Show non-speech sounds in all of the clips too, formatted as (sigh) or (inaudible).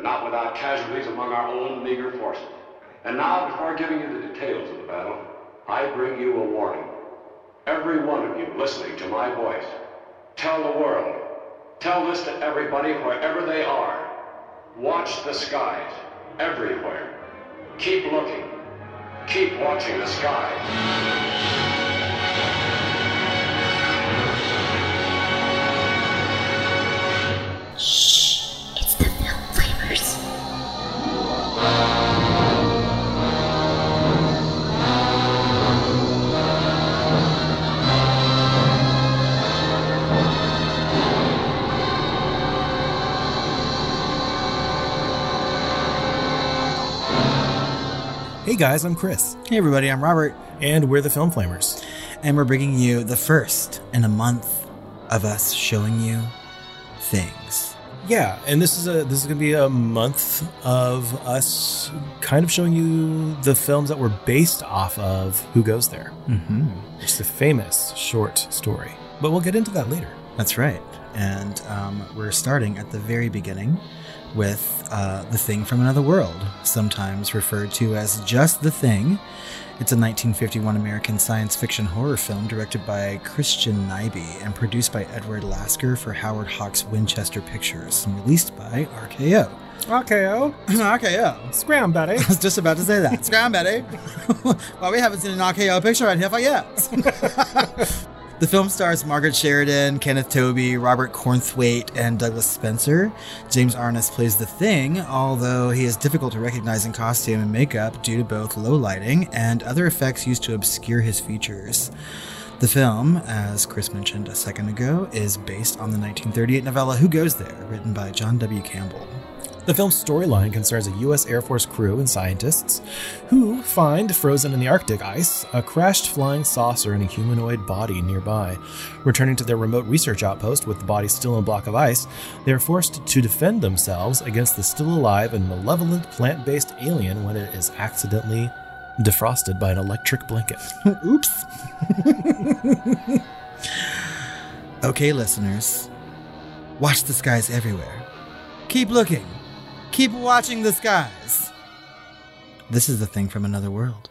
but not without casualties among our own meager forces. And now, before giving you the details of the battle, I bring you a warning. Every one of you listening to my voice, tell the world, tell this to everybody wherever they are. Watch the skies, everywhere. Keep looking. Keep watching the skies. Guys, I'm Chris, Hey everybody, I'm Robert, and we're the Film Flamers. and we're bringing you the first in a month of us showing you things. Yeah, and this is a this is gonna be a month of us kind of showing you the films that were based off of Who Goes There, Mm-hmm. which is a famous short story. But we'll get into that later. That's right. And um, we're starting at the very beginning with uh, The Thing from Another World, sometimes referred to as just The Thing. It's a 1951 American science fiction horror film directed by Christian Nyby and produced by Edward Lasker for Howard Hawks Winchester Pictures and released by RKO. RKO, RKO. (clears throat) scram, Betty. (laughs) I was just about to say that. (laughs) Scram, Betty. (laughs) well, we haven't seen an RKO picture right here for yet. The film stars Margaret Sheridan, Kenneth Tobey, Robert Cornthwaite, and Douglas Spencer. James Arness plays the Thing, although he is difficult to recognize in costume and makeup due to both low lighting and other effects used to obscure his features. The film, as Chris mentioned a second ago, is based on the 1938 novella Who Goes There, written by John W. Campbell. The film's storyline concerns a U.S. Air Force crew and scientists who find, frozen in the Arctic ice, a crashed flying saucer and a humanoid body nearby. Returning to their remote research outpost with the body still in a block of ice, they are forced to defend themselves against the still alive and malevolent plant based alien when it is accidentally defrosted by an electric blanket. (laughs) Oops. (laughs) okay, listeners. Watch the skies everywhere. Keep looking. Keep watching the skies. This is the thing from another world.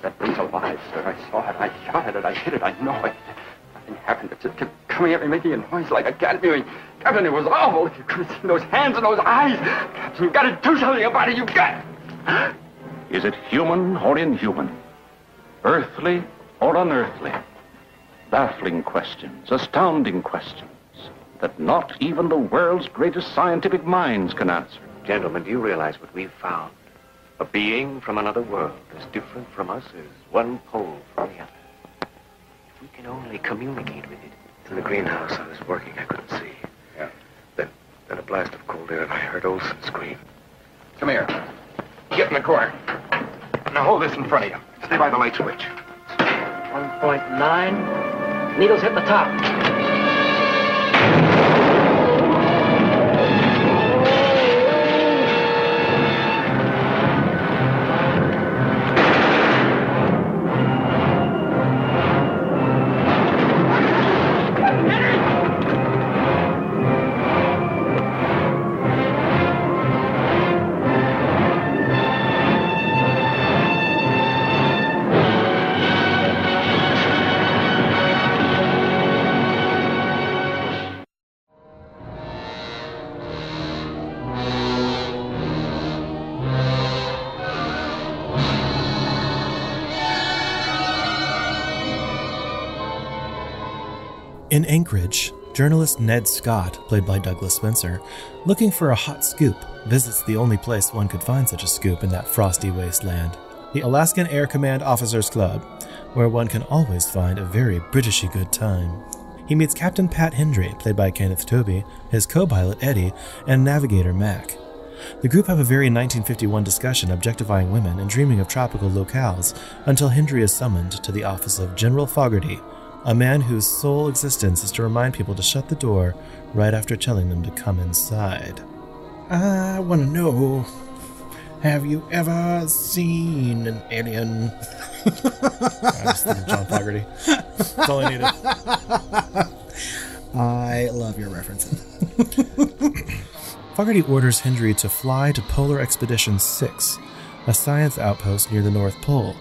That thing's alive, sir. I saw it. I shot at it. I hit it. I know it. Nothing happened. It just kept coming at me, making a noise like a cat mewing. Captain, it was awful. If you could have seen those hands and those eyes. Captain, you've got to do something about it. You've got. Is it human or inhuman? Earthly or unearthly? Baffling questions, astounding questions that not even the world's greatest scientific minds can answer. Gentlemen, do you realize what we've found? A being from another world, as different from us as one pole from the other. If we can only communicate with it. In the greenhouse, I was working. I couldn't see. Yeah. Then, then a blast of cold air, and I heard Olson scream. Come here. Get in the corner. Now hold this in front of you. Stay by the light switch. 1.9. Needles hit the top. In Anchorage, journalist Ned Scott, played by Douglas Spencer, looking for a hot scoop, visits the only place one could find such a scoop in that frosty wasteland the Alaskan Air Command Officers Club, where one can always find a very Britishy good time. He meets Captain Pat Hendry, played by Kenneth Tobey, his co pilot Eddie, and navigator Mac. The group have a very 1951 discussion objectifying women and dreaming of tropical locales until Hendry is summoned to the office of General Fogarty, a man whose sole existence is to remind people to shut the door right after telling them to come inside. I want to know have you ever seen an alien? (laughs) I thinking John Fogerty. That's all I needed. (laughs) I love your references. (laughs) Fogarty orders Hendry to fly to Polar Expedition 6, a science outpost near the North Pole,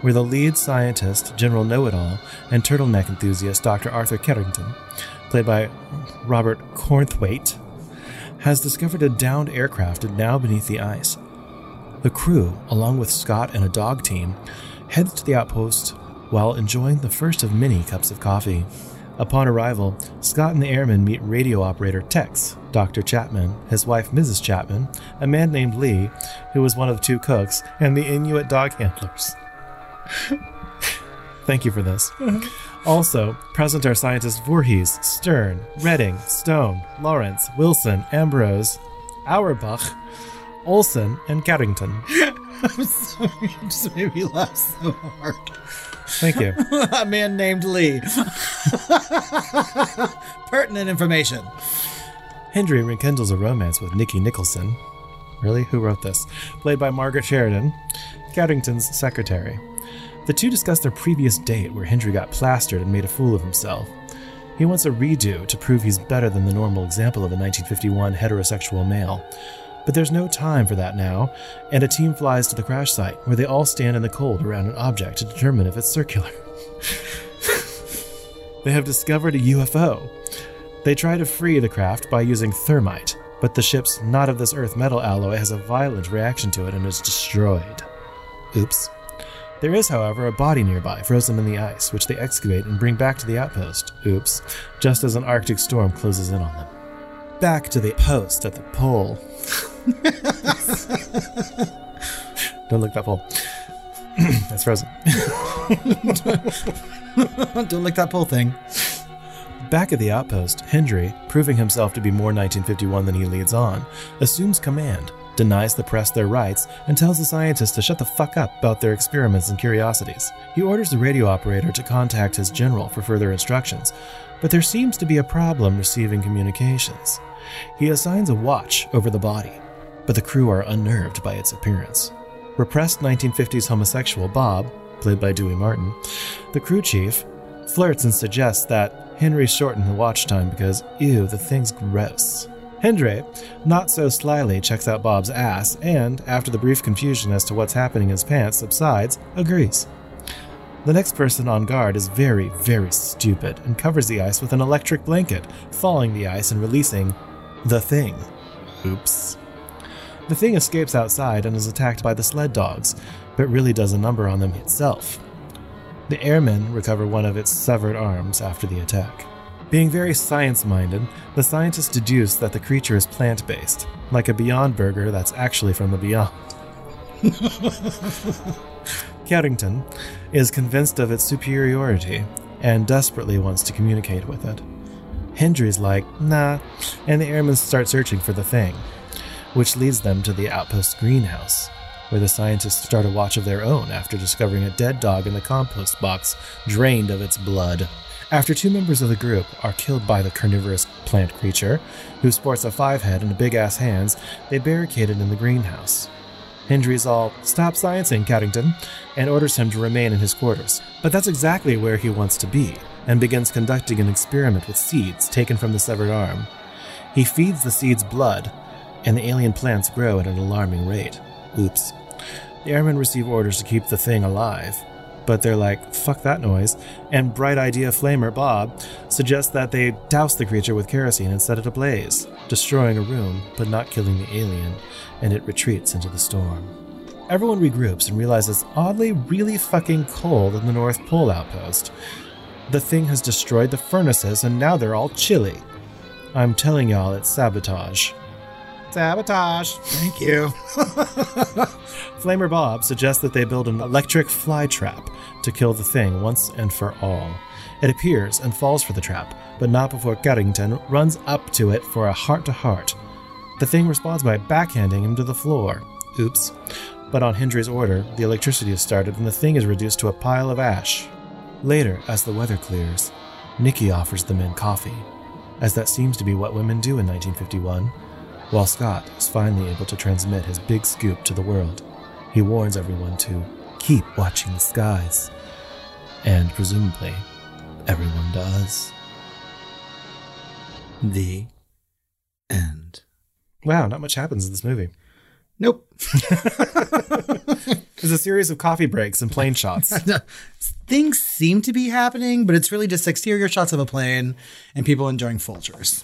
where the lead scientist, General Know It All, and turtleneck enthusiast Dr. Arthur Carrington, played by Robert Cornthwaite, has discovered a downed aircraft now beneath the ice. The crew, along with Scott and a dog team, heads to the outpost while enjoying the first of many cups of coffee. Upon arrival, Scott and the airmen meet radio operator Tex, Dr. Chapman, his wife Mrs. Chapman, a man named Lee, who was one of two cooks, and the Inuit dog handlers. (laughs) Thank you for this. (laughs) Also, present are scientists Voorhees, Stern, Redding, Stone, Lawrence, Wilson, Ambrose, Auerbach, Olson, and Carrington. (laughs) I'm sorry, it just made me laugh so hard. Thank you. a man named Lee. Pertinent information. Hendry rekindles a romance with Nikki Nicholson. Really? Who wrote this? Played by Margaret Sheridan, Carrington's secretary. The two discuss their previous date where Hendry got plastered and made a fool of himself. He wants a redo to prove he's better than the normal example of a 1951 heterosexual male. But there's no time for that now, and a team flies to the crash site where they all stand in the cold around an object to determine if it's circular. (laughs) they have discovered a UFO. They try to free the craft by using thermite, but the ship's not of this earth metal alloy has a violent reaction to it and is destroyed. Oops. There is, however, a body nearby, frozen in the ice, which they excavate and bring back to the outpost. Oops. Just as an Arctic storm closes in on them. Back to the post at the pole. (laughs) Don't look that pole. (clears throat) That's frozen. (laughs) Don't look that pole thing. Back at the outpost, Hendry, proving himself to be more 1951 than he leads on, assumes command, denies the press their rights, and tells the scientists to shut the fuck up about their experiments and curiosities. He orders the radio operator to contact his general for further instructions, but there seems to be a problem receiving communications. He assigns a watch over the body, but the crew are unnerved by its appearance. Repressed 1950s homosexual Bob, played by Dewey Martin, the crew chief, flirts and suggests that Hendry shorten the watch time because, ew, the thing's gross. Hendry, not so slyly, checks out Bob's ass and, after the brief confusion as to what's happening in his pants subsides, agrees. The next person on guard is very, very stupid and covers the ice with an electric blanket, thawing the ice and releasing the thing. Oops. The thing escapes outside and is attacked by the sled dogs, but really does a number on them itself. The airmen recover one of its severed arms after the attack. Being very science minded, the scientists deduce that the creature is plant based, like a Beyond Burger that's actually from the Beyond. (laughs) Carrington is convinced of its superiority and desperately wants to communicate with it. Hendry's like, nah, and the airmen start searching for the thing, which leads them to the outpost greenhouse, where the scientists start a watch of their own after discovering a dead dog in the compost box, drained of its blood. After two members of the group are killed by the carnivorous plant creature, who sports a five head and big ass hands, they barricade it in the greenhouse. Hendry's all, stop sciencing, Carrington, and orders him to remain in his quarters. But that's exactly where he wants to be, and begins conducting an experiment with seeds taken from the severed arm. He feeds the seeds blood, and the alien plants grow at an alarming rate. Oops. The airmen receive orders to keep the thing alive, but they're like, fuck that noise, and bright idea flamer Bob suggests that they douse the creature with kerosene and set it ablaze, destroying a room but not killing the alien, and it retreats into the storm. Everyone regroups and realizes it's oddly really fucking cold in the North Pole outpost. The thing has destroyed the furnaces and now they're all chilly. I'm telling y'all it's sabotage. Sabotage! Thank you. (laughs) Flamer Bob suggests that they build an electric fly trap to kill the thing once and for all. It appears and falls for the trap, but not before Carrington runs up to it for a heart to heart. The thing responds by backhanding him to the floor. Oops. But on Hendry's order, the electricity is started and the thing is reduced to a pile of ash. Later, as the weather clears, Nikki offers the men coffee, as that seems to be what women do in 1951, while Scott is finally able to transmit his big scoop to the world. He warns everyone to keep watching the skies. And presumably, everyone does. The end. Wow, not much happens in this movie. Nope. (laughs) There's a series of coffee breaks and plane shots. (laughs) Things seem to be happening, but it's really just exterior shots of a plane and people enjoying Folgers.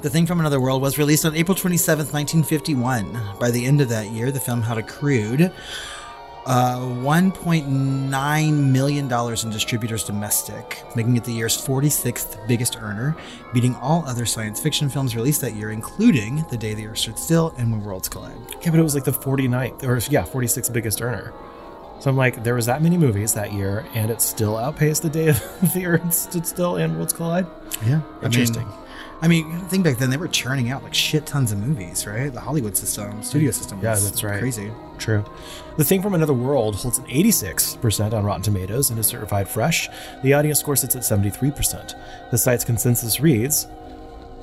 The Thing from Another World was released on April 27, 1951. By the end of that year, the film had accrued uh, $1.9 million in distributors domestic, making it the year's 46th biggest earner, beating all other science fiction films released that year, including The Day the Earth Stood Still and When Worlds Collide. Yeah, but it was like the 49th, or yeah, 46th biggest earner. So I'm like, there was that many movies that year, and it still outpaced the day of (laughs) the Earth stood still and Worlds Collide. Yeah, Interesting. I mean, think back then they were churning out like shit tons of movies, right? The Hollywood system, studio system. Yeah, was that's right. Crazy. True. The Thing from Another World holds an 86% on Rotten Tomatoes and is certified fresh. The audience score sits at 73%. The site's consensus reads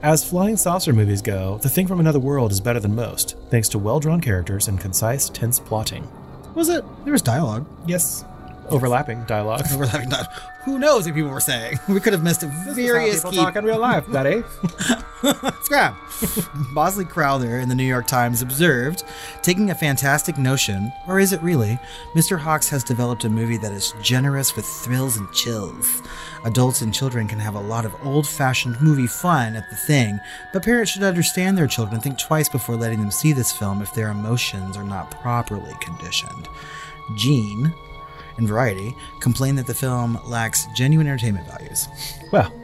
As flying saucer movies go, The Thing from Another World is better than most, thanks to well drawn characters and concise, tense plotting. Was it? There was dialogue. Yes. Overlapping dialogue. (laughs) Overlapping dialogue. Who knows what people were saying? (laughs) We could have missed a various people key talk in real life, buddy. (laughs) Scrap. Bosley Crowther in the New York Times observed, taking a fantastic notion, or is it really, Mr. Hawks has developed a movie that is generous with thrills and chills. Adults and children can have a lot of old fashioned movie fun at the thing, but parents should understand their children and think twice before letting them see this film if their emotions are not properly conditioned. Gene, in Variety, complained that the film lacks genuine entertainment values. Well, (laughs)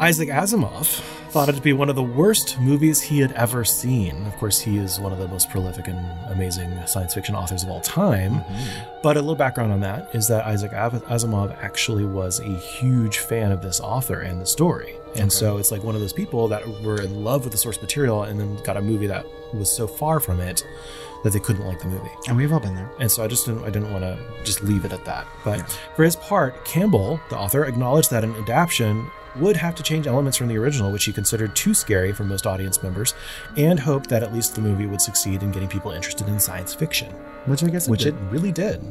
Isaac Asimov thought it to be one of the worst movies he had ever seen. Of course, he is one of the most prolific and amazing science fiction authors of all time. Mm-hmm. But a little background on that is that Isaac Asimov actually was a huge fan of this author and the story. And so it's like one of those people that were in love with the source material and then got a movie that was so far from it that they couldn't like the movie. And we've all been there. And so I just didn't I didn't want to just leave it at that. But for his part, Campbell, the author, acknowledged that an adaptation would have to change elements from the original, which he considered too scary for most audience members, and hoped that at least the movie would succeed in getting people interested in science fiction. Which I guess it Which did. it really did.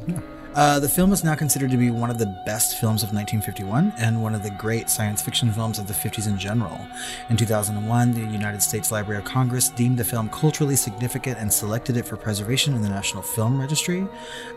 Uh, the film is now considered to be one of the best films of 1951 and one of the great science fiction films of the 50s in general. In 2001, the United States Library of Congress deemed the film culturally significant and selected it for preservation in the National Film Registry.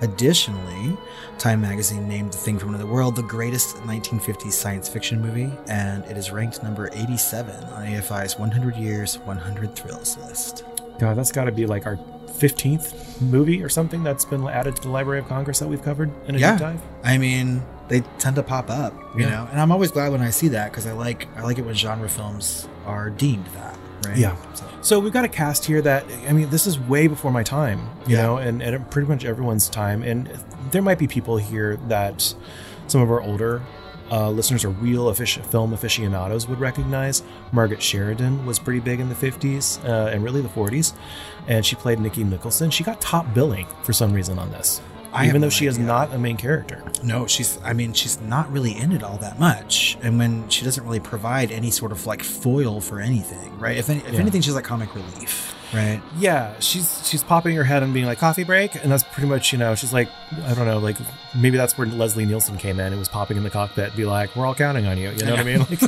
Additionally, Time magazine named The Thing from Another World the greatest 1950s science fiction movie, and it is ranked number 87 on AFI's 100 Years, 100 Thrills list. God, that's got to be like our 15th movie or something that's been added to the Library of Congress that we've covered in a yeah. deep dive. I mean, they tend to pop up, you Yeah. know, and I'm always glad when I see that because I like I like it when genre films are deemed that, right? Yeah. So, So we've got a cast here that I mean, this is way before my time, you Yeah. know, and, and pretty much everyone's time. And there might be people here that some of our older uh, listeners or real film aficionados would recognize. Margaret Sheridan was pretty big in the 50s uh, and really the 40s, and she played Nikki Nicholson. She got top billing for some reason on this, I even though no she is not a main character. no, she's I mean she's not really in it all that much, and when she doesn't really provide any sort of like foil for anything, right? If any, if Yeah. anything, she's like comic relief, right? Yeah, she's she's popping her head and being like coffee break, and that's pretty much you know she's like I don't know like maybe that's where Leslie Nielsen came in and was popping in the cockpit, and be like we're all counting on you, you know what I mean? Like,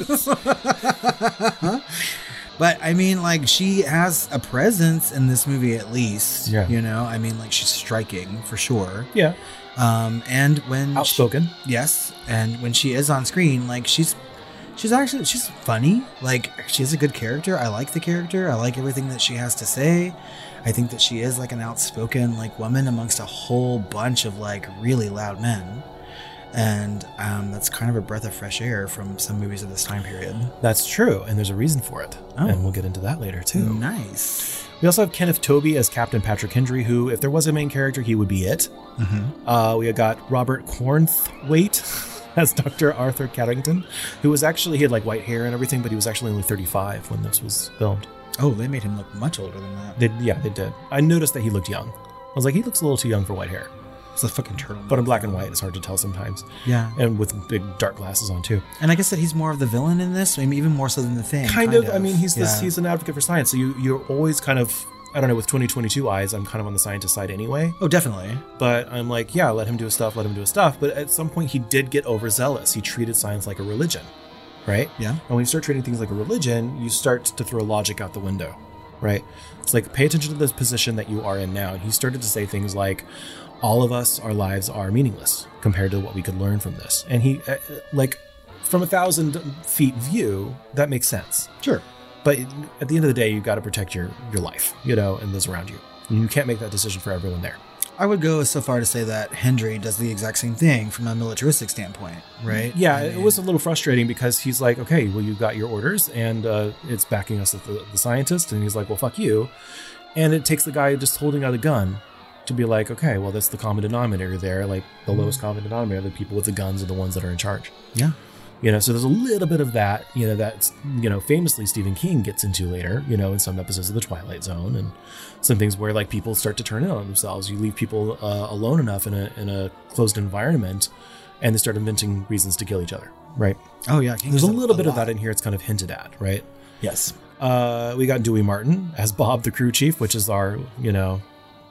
(laughs) But I mean, like she has a presence in this movie at least. Yeah. You know, I mean, like she's striking for sure. yeah, Um, and when she- outspoken. Yes, and when she is on screen, like she's she's actually she's funny. Like she has a good character. I like the character. I like everything that she has to say. I think that she is like an outspoken like woman amongst a whole bunch of like really loud men. And um, that's kind of a breath of fresh air from some movies of this time period. That's true, and there's a reason for it, Oh. and we'll get into that later too. Nice. We also have Kenneth Tobey as Captain Patrick Hendry, who, if there was a main character, he would be it. Mm-hmm. Uh, we got Robert Cornthwaite as Dr. Arthur Carrington, who was actually, he had like white hair and everything, but he was actually only 35 when this was filmed. Oh, they made him look much older than that. They, yeah, they did. I noticed that he looked young. I was like, he looks a little too young for white hair. It's a fucking turtle. But in black and white, it's hard to tell sometimes. Yeah. And with big dark glasses on too. And I guess that he's more of the villain in this, I mean, even more so than the thing. Kind, of, I mean, he's this, he's an advocate for science. So you you're always kind of. I don't know. With 2022 eyes, I'm kind of on the scientist side anyway. Oh, definitely. But I'm like, yeah, let him do his stuff. Let him do his stuff. But at some point, he did get overzealous. He treated science like a religion, right? Yeah. And when you start treating things like a religion, you start to throw logic out the window, right? It's like pay attention to this position that you are in now. And he started to say things like, all of us, our lives are meaningless compared to what we could learn from this. And he, uh, like, from a thousand feet view, that makes sense. Sure. But at the end of the day, you've got to protect your your life, you know, and those around you. And you can't make that decision for everyone there. I would go so far to say that Hendry does the exact same thing from a militaristic standpoint, right? Yeah, I it was a little frustrating because he's like, okay, well, you got your orders, and uh, it's backing us as the, the scientist, and he's like, well, fuck you. And it takes the guy just holding out a gun to be like, okay, well, that's the common denominator there. Like, the lowest common denominator, the people with the guns are the ones that are in charge. Yeah. You know, so there's a little bit of that, you know, that's, you know, famously Stephen King gets into later, you know, in some episodes of The Twilight Zone and some things where like people start to turn in on themselves. You leave people uh, alone enough in a, in a closed environment and they start inventing reasons to kill each other, right? Oh yeah. There's a little bit of that in here. It's kind of hinted at, right? Yes. Uh, we got Dewey Martin as Bob, the crew chief, which is our, you know,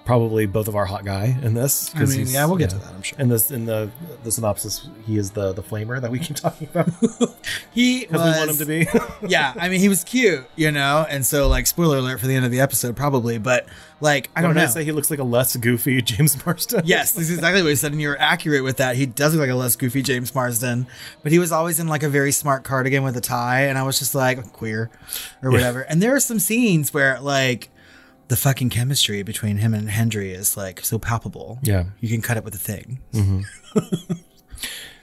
probably both of our hot guy in this. I mean, yeah, we'll get you to that. I'm sure. In this, in the the synopsis, he is the the flamer that we keep (laughs) talking about (laughs) He because we want him to be. (laughs) yeah, I mean, he was cute, you know, and so like, spoiler alert for the end of the episode, probably, but like, I don't know. I say he looks like a less goofy James Marsden. Yes, this is exactly what he said, and you're accurate with that. He does look like a less goofy James Marsden, but he was always in like a very smart cardigan with a tie, and I was just like queer or whatever. And there are some scenes where like the fucking chemistry between him and Hendry is like so palpable. Yeah. you can cut it with a thing. (laughs)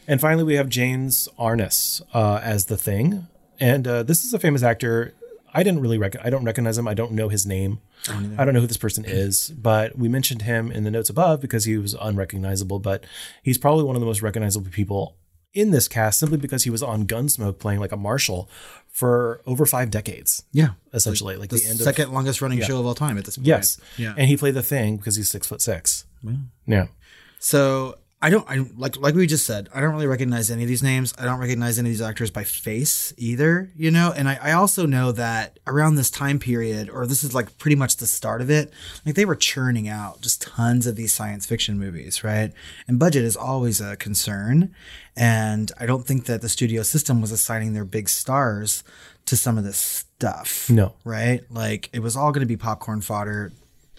And finally, we have James Arness uh, as the Thing, and uh, this is a famous actor. I didn't really rec- I don't recognize him. I don't know his name. I don't know who this person is, but we mentioned him in the notes above because he was unrecognizable. But he's probably one of the most recognizable people in this cast simply because he was on Gunsmoke playing like a marshal for over five decades. Yeah, essentially, like, the, the, end second of longest running Yeah. show of all time at this point. yes, yeah. and he played the Thing because he's six foot six. Yeah. So I don't, I like, like we just said, I don't really recognize any of these names. I don't recognize any of these actors by face either, you know. And I, I also know that around this time period, or this is like pretty much the start of it, like they were churning out just tons of these science fiction movies, right? And budget is always a concern, and I don't think that the studio system was assigning their big stars to some of this stuff. No. right? Like it was all going to be popcorn fodder,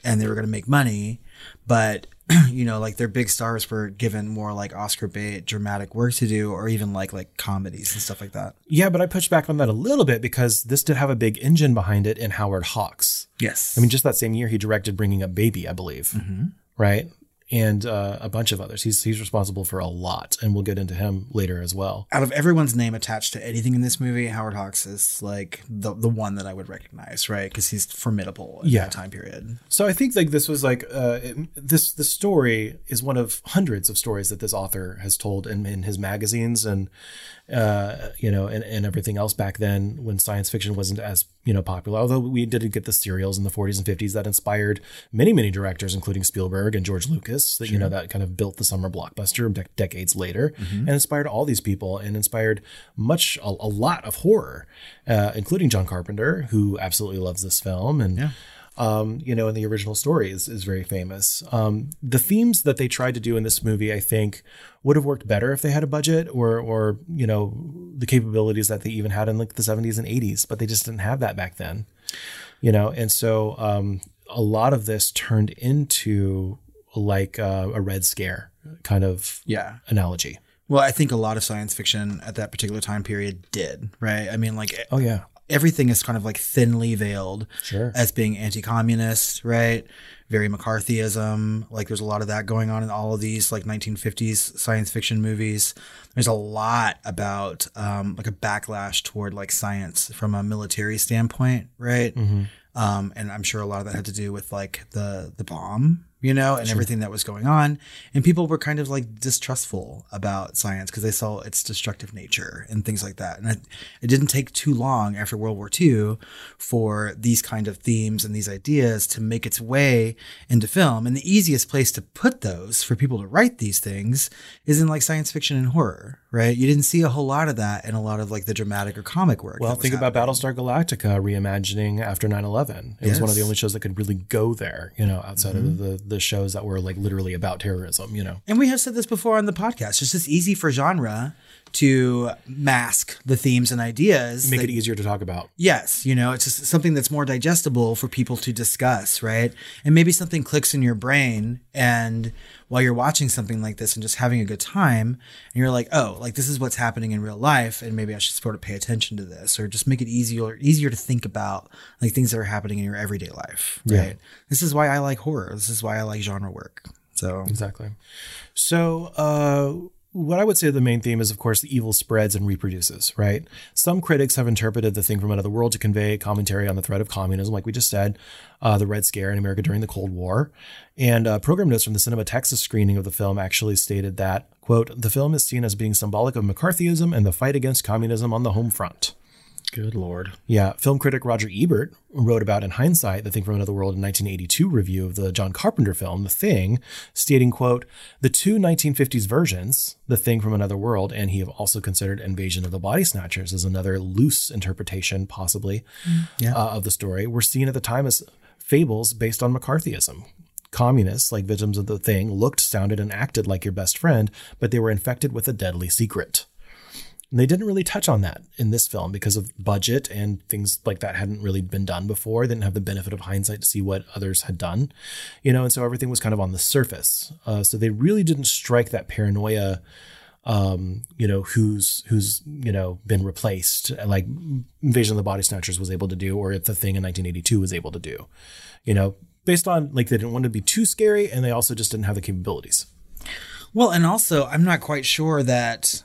and they were going to make money, but (clears throat) you know, like their big stars were given more like Oscar bait dramatic work to do, or even like like comedies and stuff like that. Yeah, but I pushed back on that a little bit because this did have a big engine behind it in Howard Hawks. Yes, I mean, just that same year, he directed Bringing Up Baby, I believe, Mm-hmm. right? And uh, a bunch of others. He's he's responsible for a lot, and we'll get into him later as well. out of everyone's name attached to anything in this movie, Howard Hawks is like the the one that I would recognize, right? Because he's formidable in Yeah. that time period. So I think like this was like uh, it- this this story is one of hundreds of stories that this author has told in, in his magazines and uh, you know and, and everything else back then when science fiction wasn't as you know popular. Although we did get the serials in the 40s and 50s that inspired many many directors, including Spielberg and George Lucas. That you know that kind of built the summer blockbuster dec decades later and inspired all these people and inspired much a, a lot of horror, uh, including John Carpenter, who absolutely loves this film and um, you know, in the original story is, is very famous. Um, the themes that they tried to do in this movie, I think, would have worked better if they had a budget or, or you know, the capabilities that they even had in like the 70s and 80s, but they just didn't have that back then, you know. And so um, a lot of this turned into like uh, a Red Scare kind of Yeah. analogy. Well, I think a lot of science fiction at that particular time period did, right? I mean, like Oh yeah, everything is kind of like thinly veiled Sure. as being anti-communist, right? Very McCarthyism. Like there's a lot of that going on in all of these like 1950s science fiction movies. There's a lot about um, like a backlash toward like science from a military standpoint, right? Um, and I'm sure a lot of that had to do with like the the bomb, you know, and everything that was going on. And people were kind of like distrustful about science because they saw its destructive nature and things like that. And it, it didn't take too long after World War II for these kind of themes and these ideas to make its way into film. And the easiest place to put those for people to write these things is in like science fiction and horror, right? You didn't see a whole lot of that in a lot of like the dramatic or comic work. Well, think about. Battlestar Galactica reimagining after 9/11. It was one of the only shows that could really go there, you know, outside of mm-hmm. the the shows that were like literally about terrorism, you know. And we have said this before on the podcast. It's just easy for genre to mask the themes and ideas. Make that- it easier to talk about. Yes, you know, it's just something that's more digestible for people to discuss, right? And maybe something clicks in your brain and while you're watching something like this and just having a good time, and you're like, oh, like this is what's happening in real life, and maybe I should sort of pay attention to this, or just make it easier easier to think about like things that are happening in your everyday life. Right. This is why I like horror. This is why I like genre work. So Exactly. So, uh, what I would say the main theme is, of course, the evil spreads and reproduces, right? Some critics have interpreted the thing from another world to convey commentary on the threat of communism, like we just said, uh, the Red Scare in America during the Cold War. And uh, program notes from the Cinema Texas screening of the film actually stated that, quote, the film is seen as being symbolic of McCarthyism and the fight against communism on the home front. Good lord. Yeah, film critic Roger Ebert wrote about in hindsight the thing from another world in 1982 review of the John Carpenter film The Thing, stating, quote, the two 1950s versions, The Thing from Another World, and he have also considered Invasion of the Body Snatchers as another loose interpretation, possibly, Yeah. uh, of the story, were seen at the time as fables based on McCarthyism. Communists, like victims of the thing, looked, sounded, and acted like your best friend, but they were infected with a deadly secret. And they didn't really touch on that in this film because of budget and things like that hadn't really been done before. They didn't have the benefit of hindsight to see what others had done, you know, and so everything was kind of on the surface. Uh, so they really didn't strike that paranoia, um, you know, who's who's you know been replaced, like Invasion of the Body Snatchers was able to do, or if the thing in 1982 was able to do, you know, based on like they didn't want to be too scary, and they also just didn't have the capabilities. Well, and also, I'm not quite sure that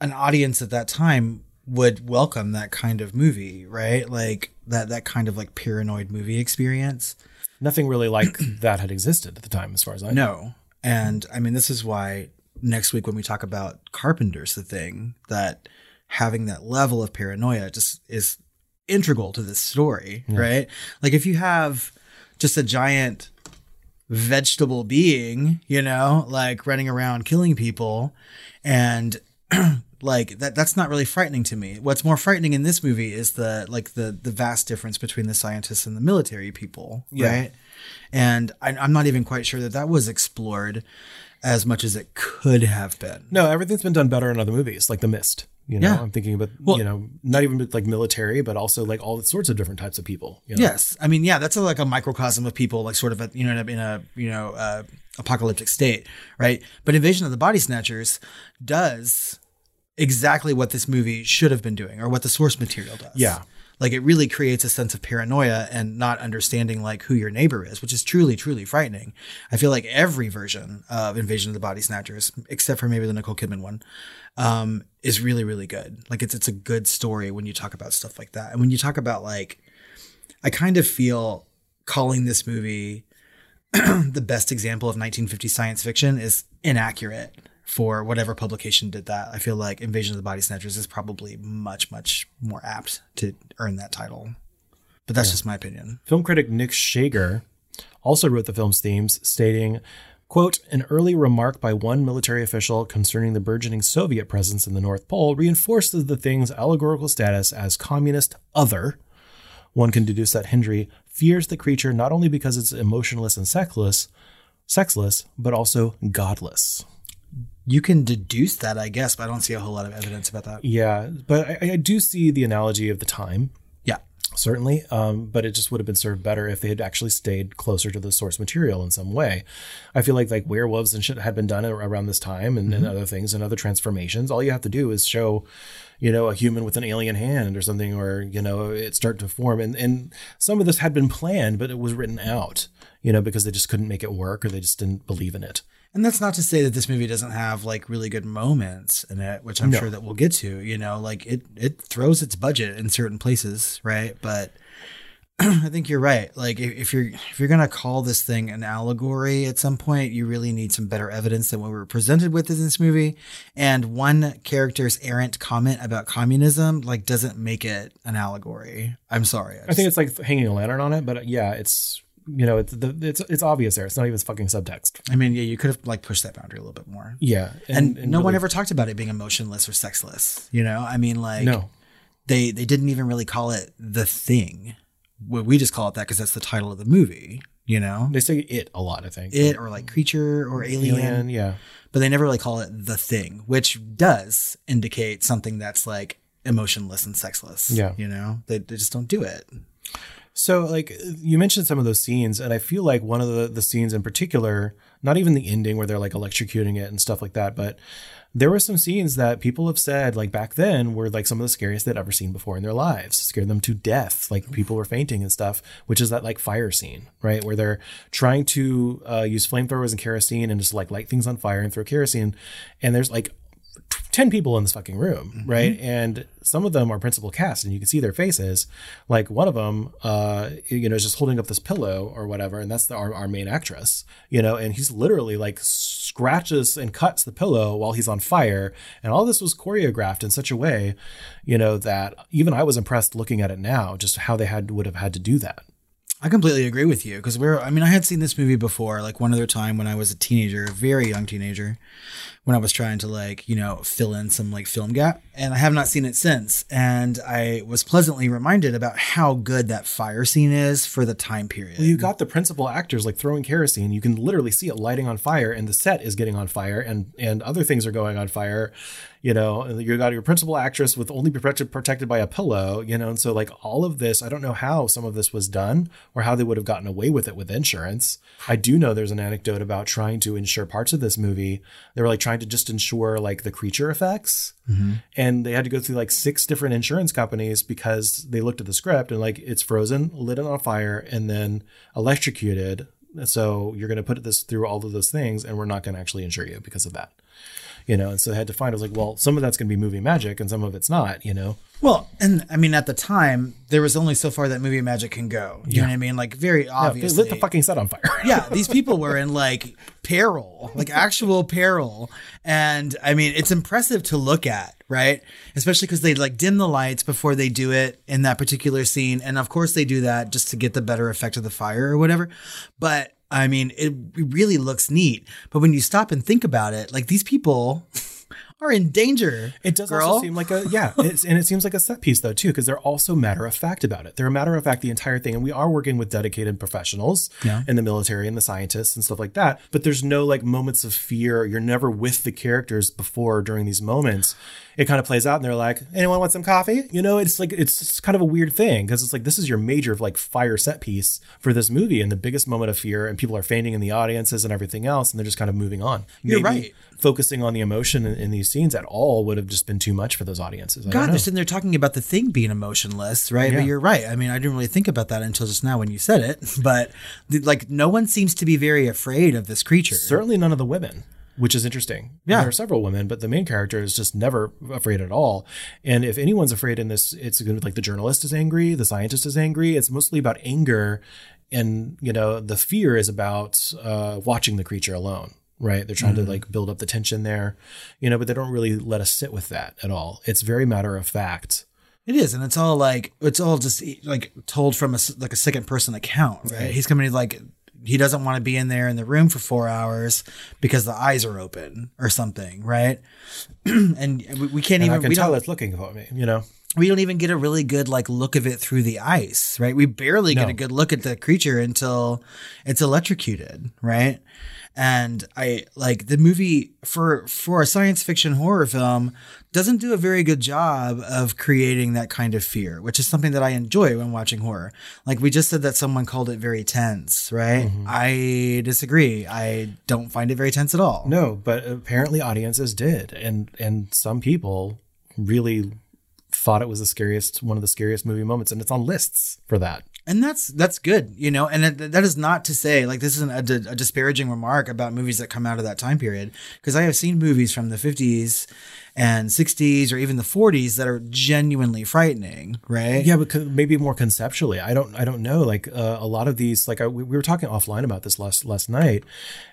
an audience at that time would welcome that kind of movie, right? Like that that kind of like paranoid movie experience. Nothing really like (clears throat) that had existed at the time, as far as I know. No. And I mean, this is why next week when we talk about Carpenter's the thing that having that level of paranoia just is integral to this story, right? Like if you have just a giant vegetable being, you know, like running around killing people and (clears throat) like that that's not really frightening to me. What's more frightening in this movie is the like the the vast difference between the scientists and the military people, Yeah. right? And I, I'm not even quite sure that that was explored as much as it could have been. No, everything's been done better in other movies, like The Mist. You know, Yeah. I'm thinking about Well- you know not even like military, but also like all sorts of different types of people. You know? Yes, I mean, yeah, that's a, like a microcosm of people, like sort of, a, you know, in a, in a you know uh, apocalyptic state, right? But Invasion of the Body Snatchers does exactly what this movie should have been doing, or what the source material does. Yeah. like it really creates a sense of paranoia and not understanding like who your neighbor is, which is truly, truly frightening. I feel like every version of Invasion of the Body Snatchers, except for maybe the Nicole Kidman one, um, is really, really good. Like it's it's a good story when you talk about stuff like that, and when you talk about like I kind of feel calling this movie (clears throat) the best example of 1950 science fiction is inaccurate for whatever publication did that. I feel like Invasion of the Body Snatchers is probably much, much more apt to earn that title. But that's just my opinion. Film critic Nick Schager also wrote the film's themes, stating, quote, an early remark by one military official concerning the burgeoning Soviet presence in the North Pole reinforces the thing's allegorical status as communist other. One can deduce that Hendry fears the creature not only because it's emotionless and sexless, sexless, but also godless. You can deduce that, I guess, but I don't see a whole lot of evidence about that. Yeah, but I, I do see the analogy of the time. Certainly. Um, but it just would have been served better if they had actually stayed closer to the source material in some way. I feel like like werewolves and shit had been done around this time, and, and other things and other transformations. All you have to do is show, you know, a human with an alien hand or something, or you know, it start to form. And and some of this had been planned, but it was written out, you know, because they just couldn't make it work or they just didn't believe in it. And that's not to say that this movie doesn't have like really good moments in it, which I'm No. sure that we'll get to. You know, like it it throws its budget in certain places, right? But (clears throat) I think you're right. Like if, if you're if you're gonna call this thing an allegory at some point, you really need some better evidence than what we were presented with in this movie. And one character's errant comment about communism like doesn't make it an allegory. I'm sorry. I think it's like hanging a lantern on it, but uh, yeah, it's you know it's the it's it's obvious there. It's not even fucking subtext. I mean, yeah, you could have like pushed that boundary a little bit more. Yeah, And, no one ever talked about it being emotionless or sexless. You know, I mean, like No. they they didn't even really call it the thing. Well, we just call it that because that's the title of the movie. You know, They say it a lot. I think it or like creature or alien, Alien, yeah. but they never really call it the thing, which does indicate something that's like emotionless and sexless. Yeah. you know, they, they just don't do it. So, like you mentioned some of those scenes, and I feel like one of the the scenes in particular, not even the ending where they're like electrocuting it and stuff like that, but there were some scenes that people have said like back then were like some of the scariest they'd ever seen before in their lives, scared them to death. Like people were fainting and stuff, which is that like fire scene, right, where they're trying to uh, use flamethrowers and kerosene and just like light things on fire and throw kerosene, and there's like 10 people in this fucking room, right? And some of them are principal cast and you can see their faces. Like one of them, uh, you know, is just holding up this pillow or whatever. And that's the, our, our main actress, you know, and he's literally like scratches and cuts the pillow while he's on fire. And all this was choreographed in such a way, you know, that even I was impressed looking at it now, just how they had would have had to do that. I completely agree with you because we're, I mean, I had seen this movie before, like one other time when I was a teenager, a very young teenager, when I was trying to like, you know, fill in some like film gap. And I have not seen it since. And I was pleasantly reminded about how good that fire scene is for the time period. Well, you got the principal actors like throwing kerosene. You can literally see it lighting on fire, and the set is getting on fire, and and other things are going on fire. You know, you got your principal actress with only protected protected by a pillow. You know, and so like all of this, I don't know how some of this was done or how they would have gotten away with it with insurance. I do know there's an anecdote about trying to insure parts of this movie. They were like trying to just insure like the creature effects mm-hmm. and they had to go through like six different insurance companies because they looked at the script and like it's frozen, lit it on fire, and then electrocuted. So you're going to put this through all of those things, and we're not going to actually insure you because of that. You know, and so they had to find. I was like, well, some of that's going to be movie magic, and some of it's not. You know, Well, and I mean, at the time, there was only so far that movie magic can go. You know what I mean? Like, very Yeah, obviously. they lit the fucking set on fire. yeah, (laughs) these people were in like peril, like actual peril. And I mean, it's impressive to look at, right? Especially because they like dim the lights before they do it in that particular scene. And of course, they do that just to get the better effect of the fire or whatever. But I mean, it really looks neat. But when you stop and think about it, like these people (laughs) are in danger. It does girl. also seem like a yeah, it's, and it seems like a set piece though too, because they're also matter of fact about it. They're a matter of fact the entire thing, and we are working with dedicated professionals Yeah. in the military and the scientists and stuff like that. But there's no like moments of fear. You're never with the characters before or during these moments. It kind of plays out, and they're like, "Anyone want some coffee?" You know, it's like it's, kind of a weird thing because it's like this is your major like fire set piece for this movie and the biggest moment of fear, and people are fainting in the audiences and everything else, and they're just kind of moving on. You're right. Focusing on the emotion in, in these scenes at all would have just been too much for those audiences. I God, they're sitting there talking about the thing being emotionless, right? Yeah. But you're right. I mean, I didn't really think about that until just now when you said it. (laughs) But the- like, no one seems to be very afraid of this creature. Certainly none of the women, which is interesting. Yeah. There are several women, but the main character is just never afraid at all. And if anyone's afraid in this, it's going to like the journalist is angry, the scientist is angry. It's mostly about anger. And, you know, the fear is about uh, watching the creature alone, right? They're trying Mm-hmm. to like build up the tension there, you know, but they don't really let us sit with that at all. It's very matter of fact. It is, and it's all like it's all just like told from a like a second person account, right? He's coming to like he doesn't want to be in there in the room for four hours because the eyes are open or something, right? (clears throat) and we, we can't And even I can we tell it's looking for me, you know? We don't even get a really good like look of it through the ice, right? We barely get a good look at the creature until it's electrocuted, right? And I like the movie for for a science fiction horror film doesn't do a very good job of creating that kind of fear, which is something that I enjoy when watching horror. Like we just said that someone called it very tense, right? Mm-hmm. I disagree. I don't find it very tense at all. No, but apparently audiences did, and and some people really thought it was the scariest, one of the scariest movie moments, and it's on lists for that. And that's that's good you know and it, that is not to say like this isn't a, a disparaging remark about movies that come out of that time period because i have seen movies from the 50s and 60s or even the 40s that are genuinely frightening, right? Yeah, but maybe more conceptually. I don't. I don't know. Like uh, a lot of these, like I, we we were talking offline about this last last night,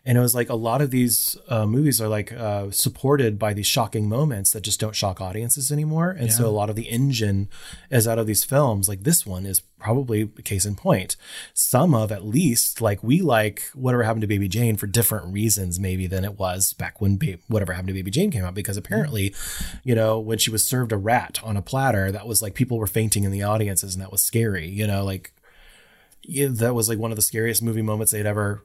and it was like a lot of these uh, movies are like uh, supported by these shocking moments that just don't shock audiences anymore. And so a lot of the engine is out of these films. Like this one is probably case in point. Some of at least like we like whatever happened to Baby Jane for different reasons maybe than it was back when ba- whatever happened to Baby Jane came out because apparently, you know, when she was served a rat on a platter, that was like people were fainting in the audiences and that was scary. You know, like yeah, that was like one of the scariest movie moments they'd ever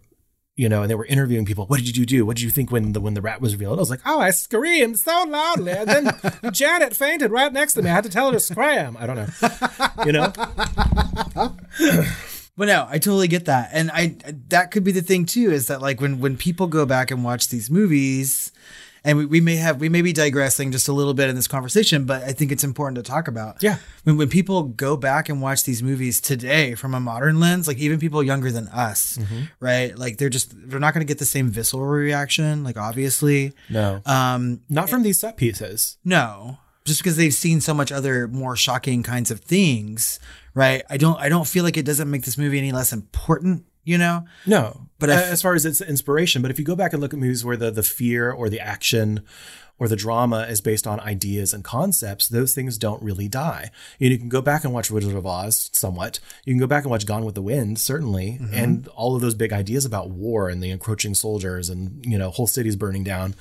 you know, and they were interviewing people. What did you do? What did you think when the when the rat was revealed? I was like, oh, I screamed so loudly, and then (laughs) Janet fainted right next to me. I had to tell her to scram. I don't know, you know. (laughs) But no, I totally get that. And I that could be the thing too, is that like when when people go back and watch these movies, and we, we may have we may be digressing just a little bit in this conversation, but I think it's important to talk about. Yeah. When when people go back and watch these movies today from a modern lens, like even people younger than us, right? Like they're just they're not gonna get the same visceral reaction, like obviously. No, Um not from these set pieces. no, just because they've seen so much other more shocking kinds of things, right? I don't I don't feel like it doesn't make this movie any less important, you know? No, But as far as its inspiration, but if you go back and look at movies where the the fear or the action or the drama is based on ideas and concepts, those things don't really die. You, know, you can go back and watch Wizard of Oz somewhat. You can go back and watch Gone with the Wind, certainly, mm-hmm. and all of those big ideas about war and the encroaching soldiers and you know whole cities burning down.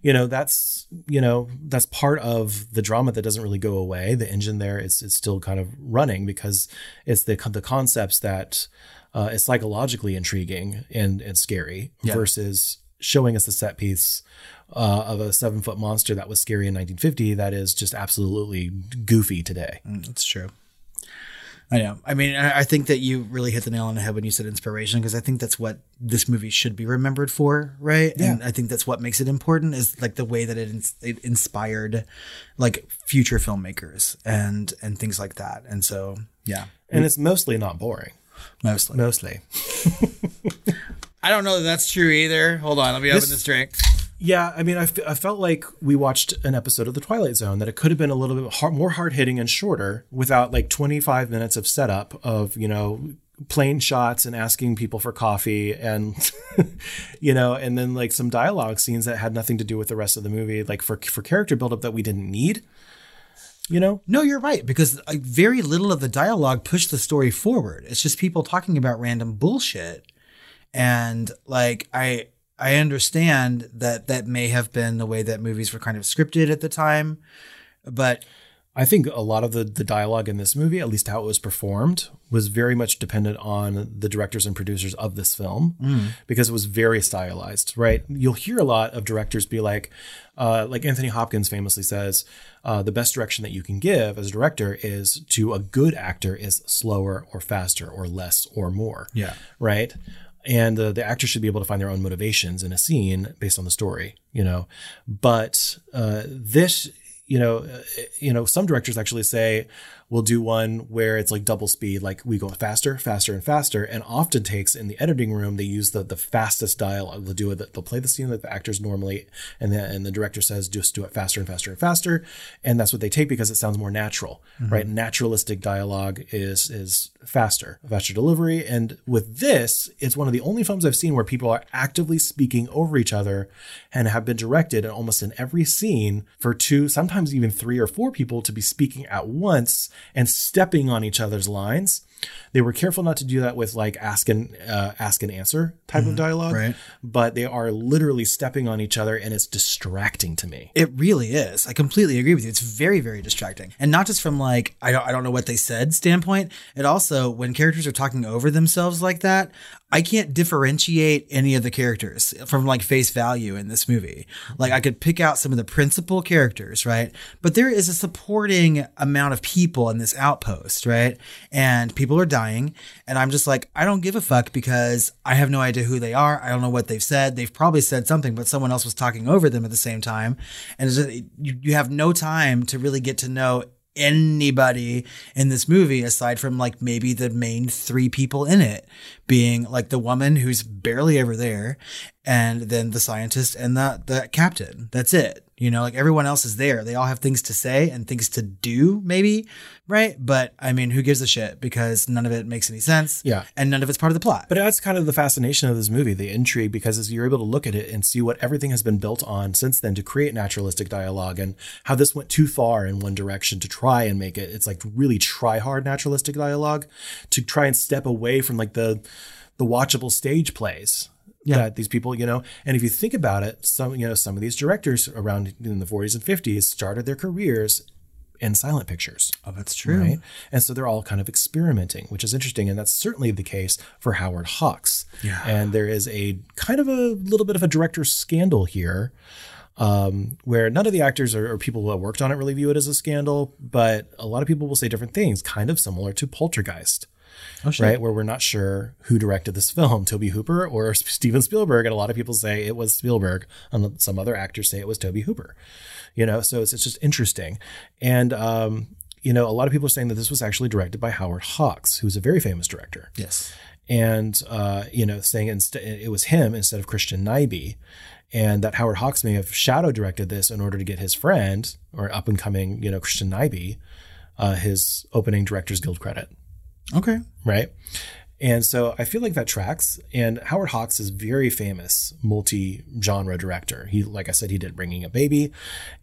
You know that's you know that's part of the drama that doesn't really go away. The engine there is is still kind of running because it's the the concepts that uh, is psychologically intriguing and and scary Yeah. versus showing us a set piece uh, of a seven foot monster that was scary in 1950 that is just absolutely goofy today. That's true. I know. I mean, I I think that you really hit the nail on the head when you said inspiration, because I think that's what this movie should be remembered for, right? Yeah. And I think that's what makes it important is like the way that it, ins- it inspired like future filmmakers and and things like that. And so, yeah, And it's mostly not boring. Mostly. Mostly. (laughs) I don't know that that's true either. Hold on, let me This- open this drink. Yeah, I mean, I, f- I felt like we watched an episode of The Twilight Zone that it could have been a little bit hard, more hard hitting and shorter without like 25 minutes of setup of, you know, plane shots and asking people for coffee and, (laughs) you know, and then like some dialogue scenes that had nothing to do with the rest of the movie, like for, for character buildup that we didn't need, you know? No, you're right because like, very little of the dialogue pushed the story forward. It's just people talking about random bullshit, and like I I understand that that may have been the way that movies were kind of scripted at the time, but I think a lot of the, the dialogue in this movie, at least how it was performed, was very much dependent on the directors and producers of this film mm. because it was very stylized, right? You'll hear a lot of directors be like, uh, like Anthony Hopkins famously says, uh, the best direction that you can give as a director is to a good actor is slower or faster or less or more. Yeah. Right. And uh, the actor should be able to find their own motivations in a scene based on the story, you know. But uh, this you know, uh, you know, some directors actually say we'll do one where it's like double speed, like we go faster, faster, and faster. And often takes in the editing room, they use the the fastest dialogue. They'll do it. They'll play the scene that the actors normally, and then and the director says just do it faster and faster and faster, and that's what they take because it sounds more natural, mm-hmm. right? Naturalistic dialogue is is faster, faster delivery. And with this, it's one of the only films I've seen where people are actively speaking over each other and have been directed almost in every scene for two, sometimes even three or four people to be speaking at once and stepping on each other's lines. They were careful not to do that with like ask and uh, ask and answer type of dialogue, right. but they are literally stepping on each other, and it's distracting to me. It really is. I completely agree with you. It's very, very distracting. And not just from like, I don't, I don't know what they said standpoint. It also, when characters are talking over themselves like that, I can't differentiate any of the characters from like face value in this movie. Like I could pick out some of the principal characters, right? But there is a supporting amount of people in this outpost, right? And people are dying. And I'm just like, I don't give a fuck because I have no idea who they are. I don't know what they've said. They've probably said something, but someone else was talking over them at the same time. And you, you have no time to really get to know anybody in this movie aside from like maybe the main three people in it being like the woman who's barely ever there and then the scientist and the the captain. That's it You know, like everyone else is there. They all have things to say and things to do, maybe, right? But I mean, who gives a shit? Because none of it makes any sense. Yeah. And none of it's part of the plot. But that's kind of the fascination of this movie, the intrigue, because as you're able to look at it and see what everything has been built on since then to create naturalistic dialogue and how this went too far in one direction to try and make it, it's like really try hard naturalistic dialogue to try and step away from like the the watchable stage plays Yeah. that these people, you know, and if you think about it, some, you know, some of these directors around in the 40s and 50s started their careers in silent pictures. oh, that's true. Right. And so they're all kind of experimenting, which is interesting. And that's certainly the case for Howard Hawks. Yeah. And there is a kind of a little bit of a director scandal here. Um, where none of the actors or, or people who have worked on it really view it as a scandal, but a lot of people will say different things, kind of similar to Poltergeist, Oh, right? Where we're not sure who directed this film, Tobe Hooper or (laughs) Steven Spielberg, and a lot of people say it was Spielberg, and some other actors say it was Tobe Hooper. You know, so it's, it's just interesting, and um, you know, a lot of people are saying that this was actually directed by Howard Hawks, who's a very famous director Yes. and uh, you know, saying inst- it was him instead of Christian Nyby, and that Howard Hawks may have shadow directed this in order to get his friend or up and coming, you know, Christian Nyby, uh, his opening Directors Guild credit, Okay. right? And so I feel like that tracks. And Howard Hawks is very famous multi-genre director. He, like I said, he did Bringing a Baby,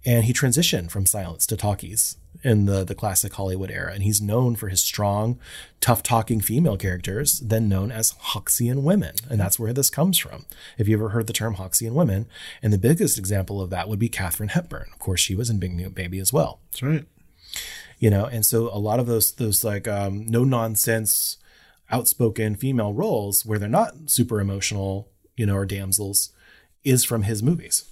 and he transitioned from silence to talkies in the the classic Hollywood era. And he's known for his strong, tough-talking female characters, then known as Hawksian women. And that's where this comes from. If you ever heard the term Hawksian women, and the biggest example of that would be Katharine Hepburn. Of course, she was in Bringing a Baby as well That's right. You know and so a lot of those those like um, no nonsense outspoken female roles where they're not super emotional you know or damsels is from his movies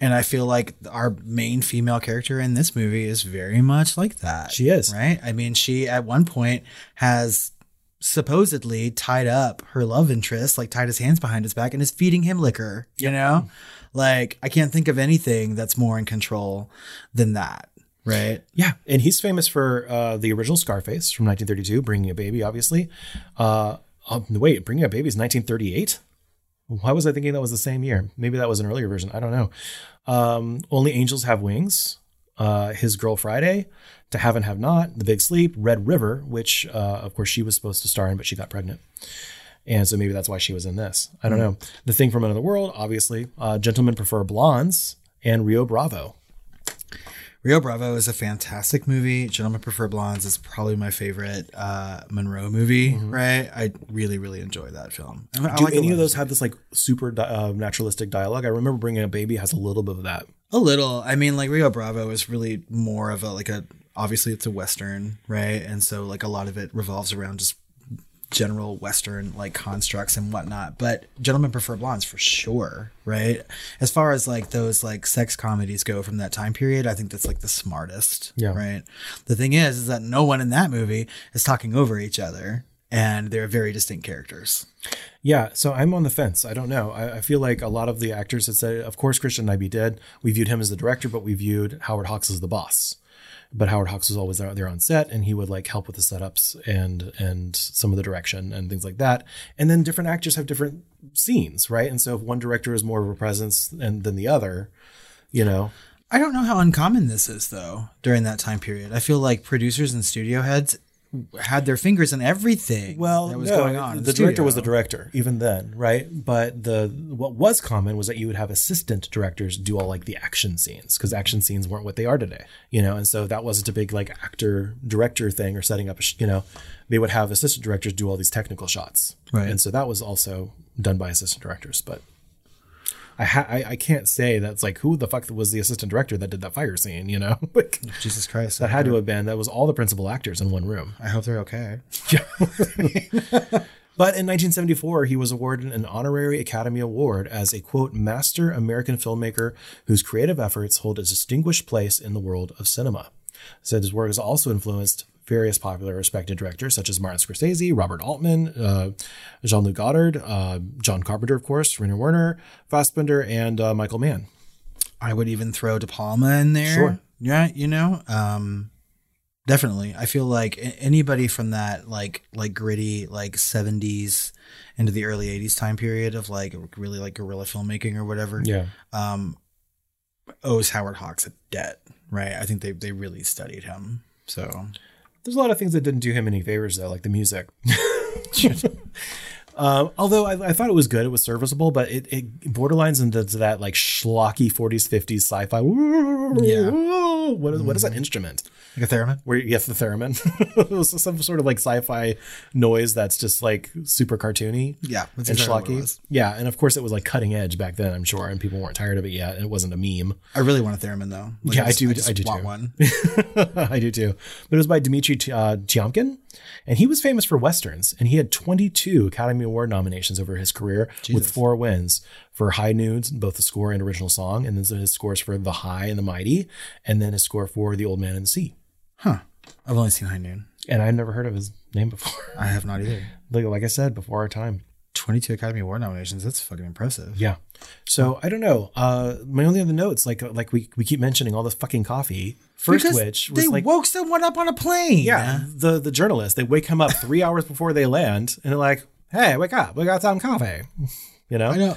And I feel like our main female character in this movie is very much like that. She is. Right? I mean, she at one point has supposedly tied up her love interest, like tied his hands behind his back and is feeding him liquor, you know? Like, I can't think of anything that's more in control than that. Right? yeah. And he's famous for uh, the original scarface from 1932 bringing a baby obviously. Uh, um, wait bringing a baby is 1938 why was i thinking that was the same year? Maybe that was an earlier version. I don't know. Um, only angels have wings uh, his girl friday to have and have not the big sleep red river which uh, of course she was supposed to star in but she got pregnant. And so maybe that's why she was in this. I don't know. The thing from another world obviously. Uh, gentlemen prefer blondes and rio bravo Rio Bravo is a fantastic movie. Gentlemen Prefer Blondes is probably my favorite uh, Monroe movie, right? I really, really enjoy that film. I, I do like any of those have this like super di- uh, naturalistic dialogue i remember bringing a baby has a little bit of that A little. I mean, like Rio Bravo is really more of a like a obviously it's a western, right? And so like a lot of it revolves around just general western like constructs and whatnot. But Gentlemen Prefer Blondes for sure, right? As far as like those like sex comedies go from that time period, I think that's like the smartest, Yeah. right? The thing is, is that no one in that movie is talking over each other, and they're very distinct characters. Yeah, so I'm on the fence. I don't know. I, I feel like a lot of the actors that said, of course, Christian Nyby did. We viewed him as the director, but we viewed Howard Hawks as the boss. But Howard Hawks was always there on set, and he would like help with the setups and and some of the direction and things like that. And then different actors have different scenes, right? And so if one director is more of a presence and than the other, you know, I don't know how uncommon this is though during that time period. I feel like producers and studio heads had their fingers in everything well, that was no, going on. in The director was the director even then, right? But the what was common was that you would have assistant directors do all like the action scenes because action scenes weren't what they are today, you know. And so that wasn't a big like actor director thing or setting up a sh- you know they would have assistant directors do all these technical shots, Right. And so that was also done by assistant directors, but. I, ha- I I can't say that's like who the fuck was the assistant director that did that fire scene, you know? (laughs) like, Jesus Christ. that had to have been that was all the principal actors in one room. I hope they're okay. (laughs) But in 1974, he was awarded an honorary Academy Award as a quote, master American filmmaker whose creative efforts hold a distinguished place in the world of cinema. Said his work has also influenced various popular respected directors such as Martin Scorsese, Robert Altman, uh, Jean Luc Godard, uh, John Carpenter, of course, Rainer Werner, Fassbinder, and uh, Michael Mann. I would even throw De Palma in there. Sure. Yeah, you know, um, definitely. I feel like anybody from that like like gritty like seventies into the early eighties time period of like really like guerrilla filmmaking or whatever. Yeah. Um, owes Howard Hawks a debt, right? I think they they really studied him. So There's a lot of things that didn't do him any favors though, like the music. (laughs) Um, although I, I thought it was good, it was serviceable, but it, it borderlines into that like schlocky 40s, 50s sci-fi. Yeah. What is, what is that instrument? like a theremin. Where you have the theremin. (laughs) some sort of like sci-fi noise that's just like super cartoony. Yeah, and exactly what it schlocky. Yeah, and of course it was like cutting edge back then. I'm sure, and people weren't tired of it yet. and It wasn't a meme. I really want a theremin though. Like, Yeah, I just- do- just I do want too. one. (laughs) I do too. But it was by Dmitry uh, Tiomkin, and he was famous for westerns, and he had 22 Academy Award nominations over his career, with four wins for High Noon's, both the score and original song, and then his scores for The High and the Mighty, and then his score for The Old Man and the Sea. Huh. I've only seen High Noon. And I've never heard of his name before. I have not either. (laughs) like, like I said, before our time. 22 Academy Award nominations. That's fucking impressive. Yeah. So I don't know. Uh, my only other notes, like like we, we keep mentioning all this fucking coffee. First Because which was they like woke someone up on a plane. Yeah, the the journalist they wake him up three (laughs) hours before they land, and they're like, "Hey, wake up! We got some coffee." (laughs) You know, I know.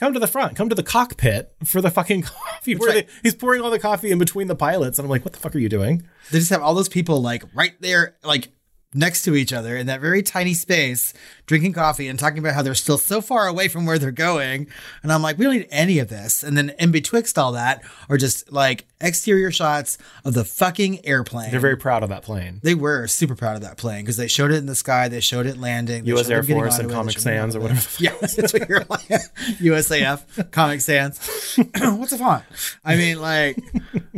come to the front, come to the cockpit for the fucking (laughs) coffee. Where right. they, he's pouring all the coffee in between the pilots, and I'm like, "What the fuck are you doing?" They just have all those people like right there, like next to each other in that very tiny space, drinking coffee and talking about how they're still so far away from where they're going. And I'm like, we don't need any of this. And then in betwixt all that are just like exterior shots of the fucking airplane. They're very proud of that plane. They were super proud of that plane because they showed it in the sky, they showed it landing. U.S. Air Force and Comic Sans or whatever. (laughs) Yeah, that's what you're like. (laughs) USAF, Comic Sans. (clears throat) What's the font? I mean, like,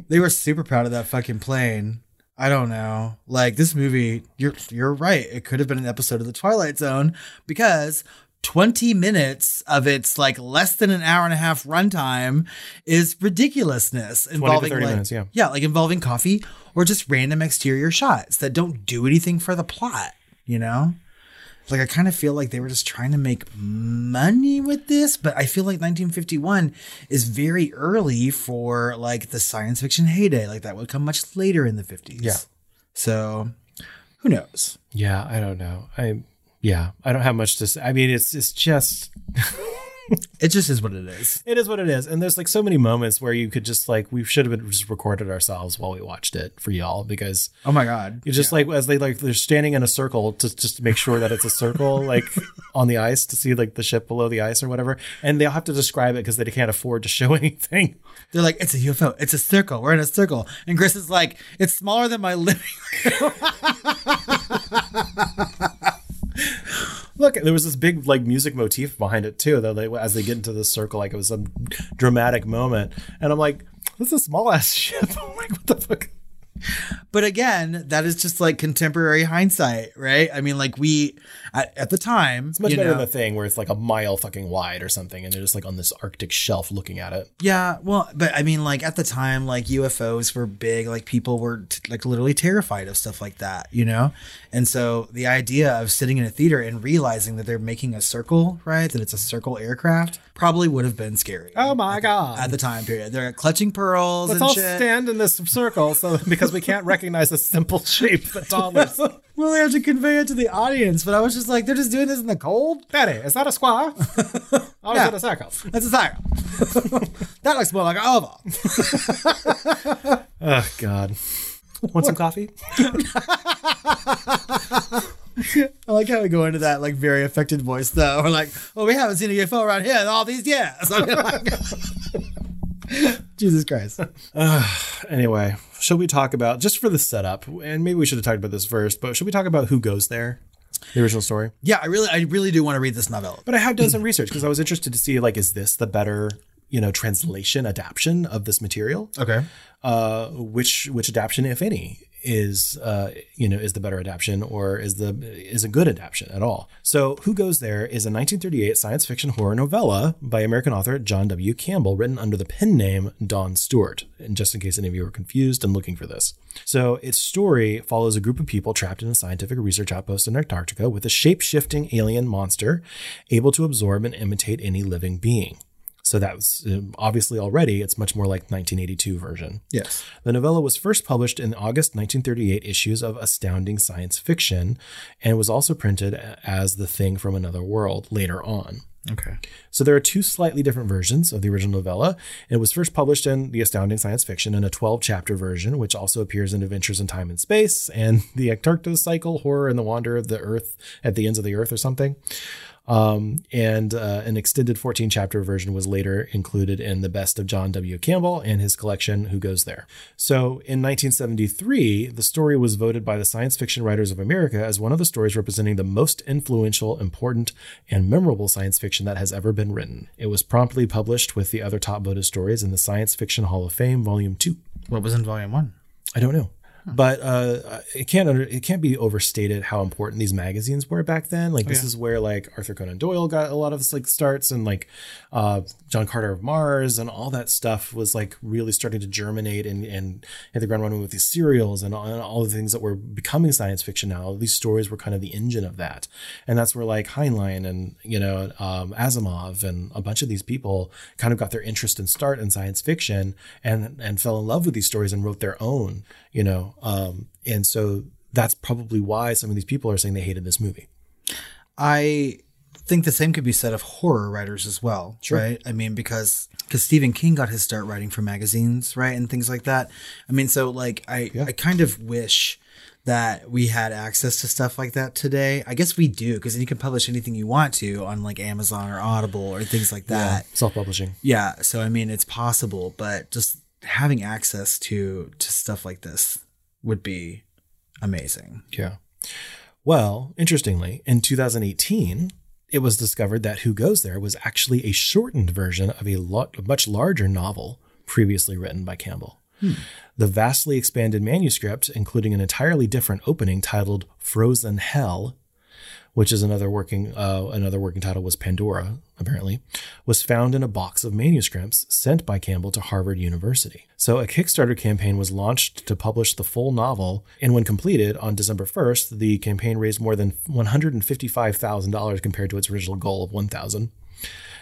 they were super proud of that fucking plane. I don't know. Like this movie, you're you're right. It could have been an episode of The Twilight Zone because 20 minutes of its like less than an hour and a half runtime is ridiculousness involving 30 like, minutes, yeah. yeah, like involving coffee or just random exterior shots that don't do anything for the plot, you know? Like I kind of feel like they were just trying to make money with this, but I feel like 1951 is very early for like the science fiction heyday. Like that would come much later in the 50s. Yeah. So who knows? Yeah, I don't know. I yeah, I don't have much to say. I mean, it's it's just (laughs) (laughs) It just is what it is. it is what it is, and there's like so many moments where you could just like we should have been just recorded ourselves while we watched it for y'all because Oh my god. It's just like as they like they're standing in a circle to just to make sure that it's a circle (laughs) like on the ice to see like the ship below the ice or whatever, and they'll have to describe it because they can't afford to show (laughs) anything. They're like, it's a UFO. It's a circle. We're in a circle. And Chris is like, it's smaller than my living room. Look, there was this big like music motif behind it too. Though they as they get into the circle, like it was some dramatic moment, and I'm like, this is a small ass ship. (laughs) I'm like, what the fuck? But again, that is just like contemporary hindsight, right? I mean, like we at, at the time, It's much you better know- than the thing where it's like a mile fucking wide or something, and they're just like on this Arctic shelf looking at it. Yeah, well, but I mean, like at the time, like UFOs were big. Like people were t- like literally terrified of stuff like that, you know. And so the idea of sitting in a theater and realizing that they're making a circle, right? That it's a circle aircraft, probably would have been scary. Oh my god! At the time period, they're clutching pearls Let's and all shit. stand in this circle, so because we can't recognize the simple shape that toddlers. (laughs) well, they have to convey it to the audience, but I was just like, they're just doing this in the cold. Daddy, is that a square? (laughs) Or Yeah. is it a circle? That's a circle. (laughs) that looks more like an oval. Oh God. Want some coffee? I like how we go into that like very affected voice though. We're like, well, we haven't seen a UFO around here in all these years. I mean, like- Jesus Christ. (sighs) Anyway, should we talk about just for the setup? And maybe we should have talked about this first, but should we talk about who goes there? The original story. Yeah, I really, I really do want to read this novel. But I have done some research because I was interested to see like, is this the better, you know, translation adaptation of this material? Okay. uh, which which adaptation, if any, is uh, you know is the better adaptation or is the is a good adaptation at all? So, Who Goes There is a 1938 science fiction horror novella by American author John W. Campbell, written under the pen name Don Stewart. And just in case any of you are confused and looking for this, so its story follows a group of people trapped in a scientific research outpost in Antarctica with a shape shifting alien monster able to absorb and imitate any living being. So that was um, obviously already, it's much more like 1982 version. Yes. The novella was first published in August 1938 issues of Astounding Science Fiction and was also printed as The Thing from Another World later on. Okay. So there are two slightly different versions of the original novella. It was first published in The Astounding Science Fiction in a 12 chapter version, which also appears in Adventures in Time and Space and (laughs) The Antarctic Cycle, Horror and the Wander of the Earth at the Ends of the Earth or something. Um, and uh, an extended 14 chapter version was later included in the best of John W. Campbell and his collection, Who Goes There. So in 1973, the story was voted by the Science Fiction Writers of America as one of the stories representing the most influential, important, and memorable science fiction that has ever been written. It was promptly published with the other top voted stories in the Science Fiction Hall of Fame, Volume 2. What was in volume one? I don't know. But uh, it can't under, it can't be overstated how important these magazines were back then. Like this yeah. is where like Arthur Conan Doyle got a lot of like starts, and like uh, John Carter of Mars and all that stuff was like really starting to germinate and and hit the ground running with these serials and all, and all the things that were becoming science fiction now. These stories were kind of the engine of that, and that's where like Heinlein and you know um, Asimov and a bunch of these people kind of got their interest and start in science fiction and and fell in love with these stories and wrote their own you know um, and so that's probably why some of these people are saying they hated this movie I think the same could be said of horror writers as well, Sure. right? I mean, because because Stephen King got his start writing for magazines, right, and things like that. I mean, so like I I kind of wish that we had access to stuff like that today. I guess we do because you can publish anything you want to on like Amazon or Audible or things like that. self-publishing Yeah, so I mean, it's possible, but just having access to to stuff like this would be amazing. Yeah. Well, interestingly, in 2018, it was discovered that Who Goes There was actually a shortened version of a, lot, a much larger novel previously written by Campbell. The vastly expanded manuscript, including an entirely different opening titled "Frozen Hell," which is another working uh, another working title was Pandora, apparently, was found in a box of manuscripts sent by Campbell to Harvard University. So a Kickstarter campaign was launched to publish the full novel, and when completed on December 1st, the campaign raised more than $155,000 compared to its original goal of 1,000.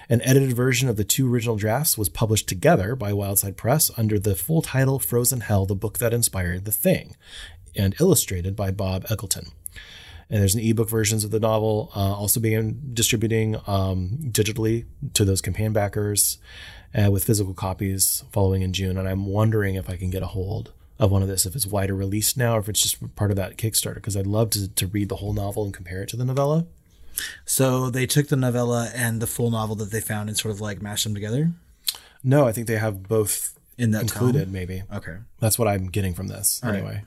An edited version of the two original drafts was published together by Wildside Press under the full title Frozen Hell, the book that inspired the thing, and illustrated by Bob Eggleton. And there's an ebook versions of the novel uh, also being distributing um, digitally to those campaign backers uh, with physical copies following in June. And I'm wondering if I can get a hold of one of this, if it's wider released now, or if it's just part of that Kickstarter, because I'd love to, to read the whole novel and compare it to the novella. So they took the novella and the full novel that they found and sort of like mashed them together No, I think they have both in that included, tome? maybe. Okay. That's what I'm getting from this All right.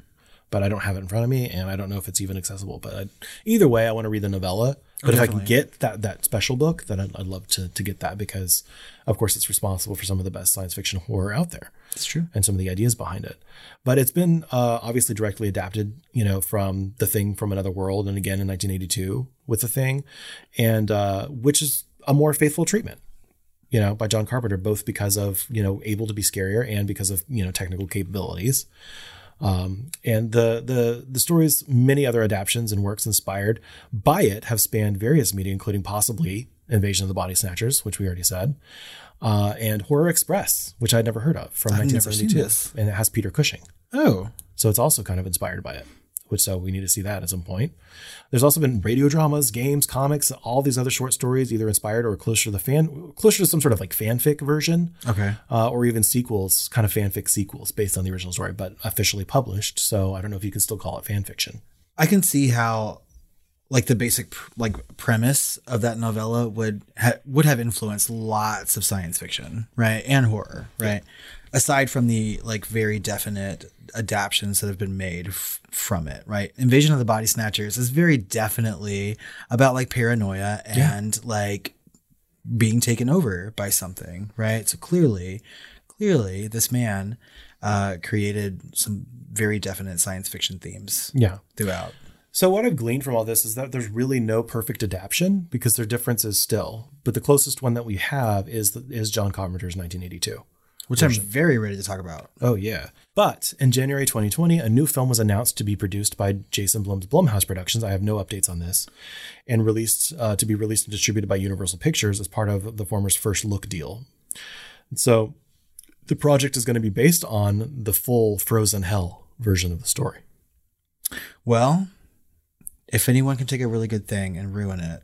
But I don't have it in front of me, and I don't know if it's even accessible. But I, either way, I want to read the novella. But if I can Oh, get that that special book, then I'd, I'd love to to get that because, of course, it's responsible for some of the best science fiction horror out there. It's true. and some of the ideas behind it. But it's been uh, obviously directly adapted, you know, from The Thing from Another World, and again in 1982 with The Thing, and uh, which is a more faithful treatment, you know, by John Carpenter, both because of you know able to be scarier and because of you know technical capabilities. Um, and the the the story's many other adaptations and works inspired by it have spanned various media, including possibly Invasion of the Body Snatchers, which we already said, uh, and Horror Express, which I'd never heard of from I've 1972, and it has Peter Cushing, Oh, so it's also kind of inspired by it. Which so we need to see that at some point. There's also been radio dramas, games, comics, all these other short stories, either inspired or closer to the fan, closer to some sort of like fanfic version okay. uh, or even sequels, kind of fanfic sequels based on the original story, but officially published. So I don't know if you can still call it fan fiction. I can see how, like the basic pr- like premise of that novella would ha- would have influenced lots of science fiction, right, and horror, right. Aside from the like very definite adaptions that have been made f- from it, right? Invasion of the Body Snatchers is very definitely about like paranoia and like being taken over by something, right? So clearly, clearly, this man uh, created some very definite science fiction themes Yeah. throughout. So what I've gleaned from all this is that there's really no perfect adaptation because there are differences still. But the closest one that we have is the, is John Carpenter's 1982. Which I'm very ready to talk about. Oh yeah. But in January 2020, a new film was announced to be produced by Jason Blum's Blumhouse Productions. I have no updates on this, and released uh, to be released and distributed by Universal Pictures as part of the former's First Look deal. So the project is going to be based on the full Frozen Hell version of the story. Well, if anyone can take a really good thing and ruin it,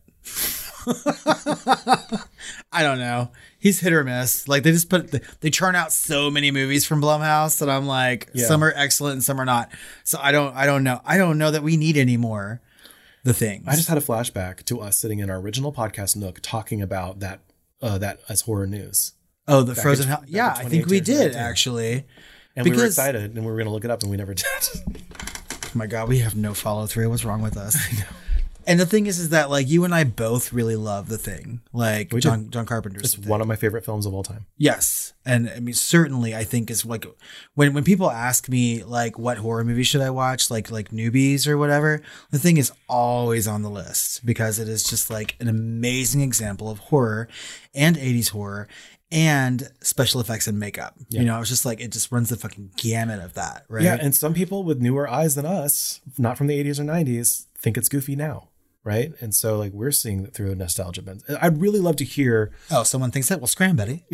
(laughs) I don't know. He's hit or miss. Like they just put they churn out so many movies from Blumhouse that I'm like Yeah. some are excellent and some are not. So I don't I don't know. I don't know that we need any more the things. I just had a flashback to us sitting in our original podcast nook talking about that uh, that as horror news. oh the back Frozen Hell. Yeah, I think we did actually. And we were excited and we were going to look it up and we never (laughs) did. Oh my god, we have no follow through. What's wrong with us? (laughs) And the thing is, is that like you and I both really love the thing, like We John do. John Carpenter's. it's Thing. one of my favorite films of all time. Yes, and I mean certainly I think is like when when people ask me like what horror movie should I watch, like like newbies or whatever, the thing is always on the list because it is just like an amazing example of horror and 80s horror and special effects and makeup. You know, it's just like it just runs the fucking gamut of that, right? Yeah, and some people with newer eyes than us, not from the 80s or 90s, think it's goofy now, right? And so like we're seeing that through a nostalgia lens. I'd really love to hear oh, someone thinks that. Well, scram, Betty. (laughs)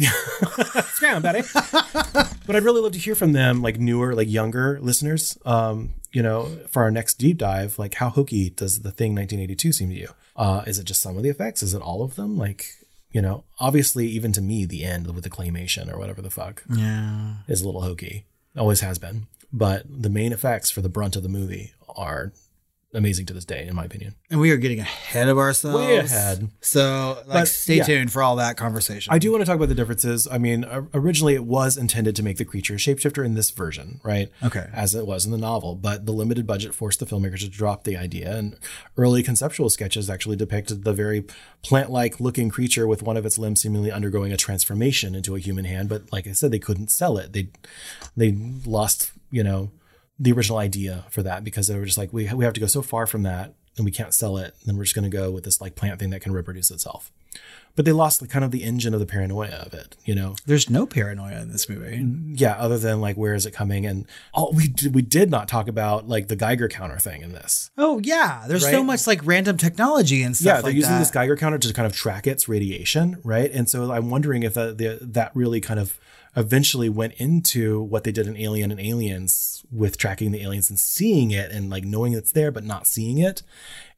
Scram, Betty. (laughs) but I'd really love to hear from them, like newer, like younger listeners. Um, you know, for our next deep dive, like how hokey does the thing 1982 seem to you? Uh, is it just some of the effects? Is it all of them? Like, you know, obviously, even to me, the end with the claymation or whatever the fuck Yeah. is a little hokey. Always has been. But the main effects for the brunt of the movie are amazing to this day, in my opinion. And we are getting ahead of ourselves. Way ahead. So, like, But, stay yeah. tuned for all that conversation. I do want to talk about the differences. I mean, originally it was intended to make the creature a shapeshifter in this version, right? Okay. As it was in the novel, but the limited budget forced the filmmakers to drop the idea. And early conceptual sketches actually depicted the very plant like looking creature with one of its limbs seemingly undergoing a transformation into a human hand. But like I said, they couldn't sell it. They, they lost, you know, the original idea for that because they were just like, we, we have to go so far from that and we can't sell it. Then we're just going to go with this like plant thing that can reproduce itself. But they lost the kind of the engine of the paranoia of it, you know? There's no paranoia in this movie. Mm, yeah, other than like where is it coming? And all we did, we did not talk about like the Geiger counter thing in this. Oh yeah, there's so much like random technology and stuff. yeah, they're like using that. this Geiger counter to kind of track its radiation, right? And so I'm wondering if that the, that really kind of eventually went into what they did in Alien and Aliens with tracking the aliens and seeing it and like knowing it's there but not seeing it,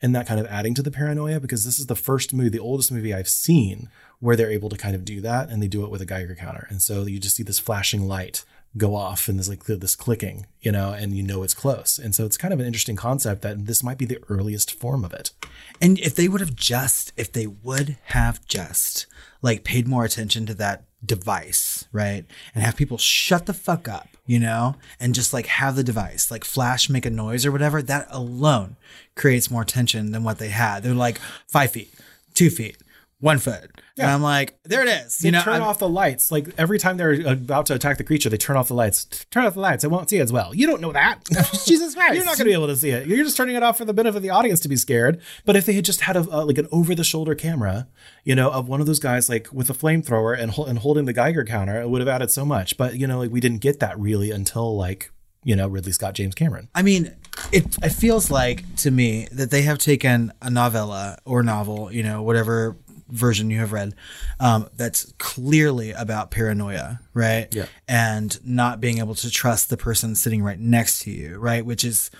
and that kind of adding to the paranoia because this is the first movie, the oldest movie I've seen where they're able to kind of do that and they do it with a Geiger counter, and so you just see this flashing light go off and there's like this clicking, you know, and you know it's close. And so it's kind of an interesting concept that this might be the earliest form of it. And if they would have just, if they would have just like paid more attention to that device, right? And have people shut the fuck up, you know, and just like have the device, like flash, make a noise or whatever, that alone creates more tension than what they had. They're like five feet, two feet, one foot. And I'm like, there it is. They You know, turn I'm- off the lights. Like every time they're about to attack the creature, they turn off the lights. Turn off the lights. I won't see it as well. You don't know that. (laughs) Jesus Christ. You're not going to be able to see it. You're just turning it off for the benefit of the audience to be scared. But if they had just had a uh, like an over the shoulder camera, you know, of one of those guys like with a flamethrower and and holding the Geiger counter, it would have added so much. But you know, like we didn't get that really until like you know Ridley Scott, James Cameron. I mean, it it feels like to me that they have taken a novella or novel, you know, whatever version you have read, um, that's clearly about paranoia, right? Yeah. And not being able to trust the person sitting right next to you, right? Which is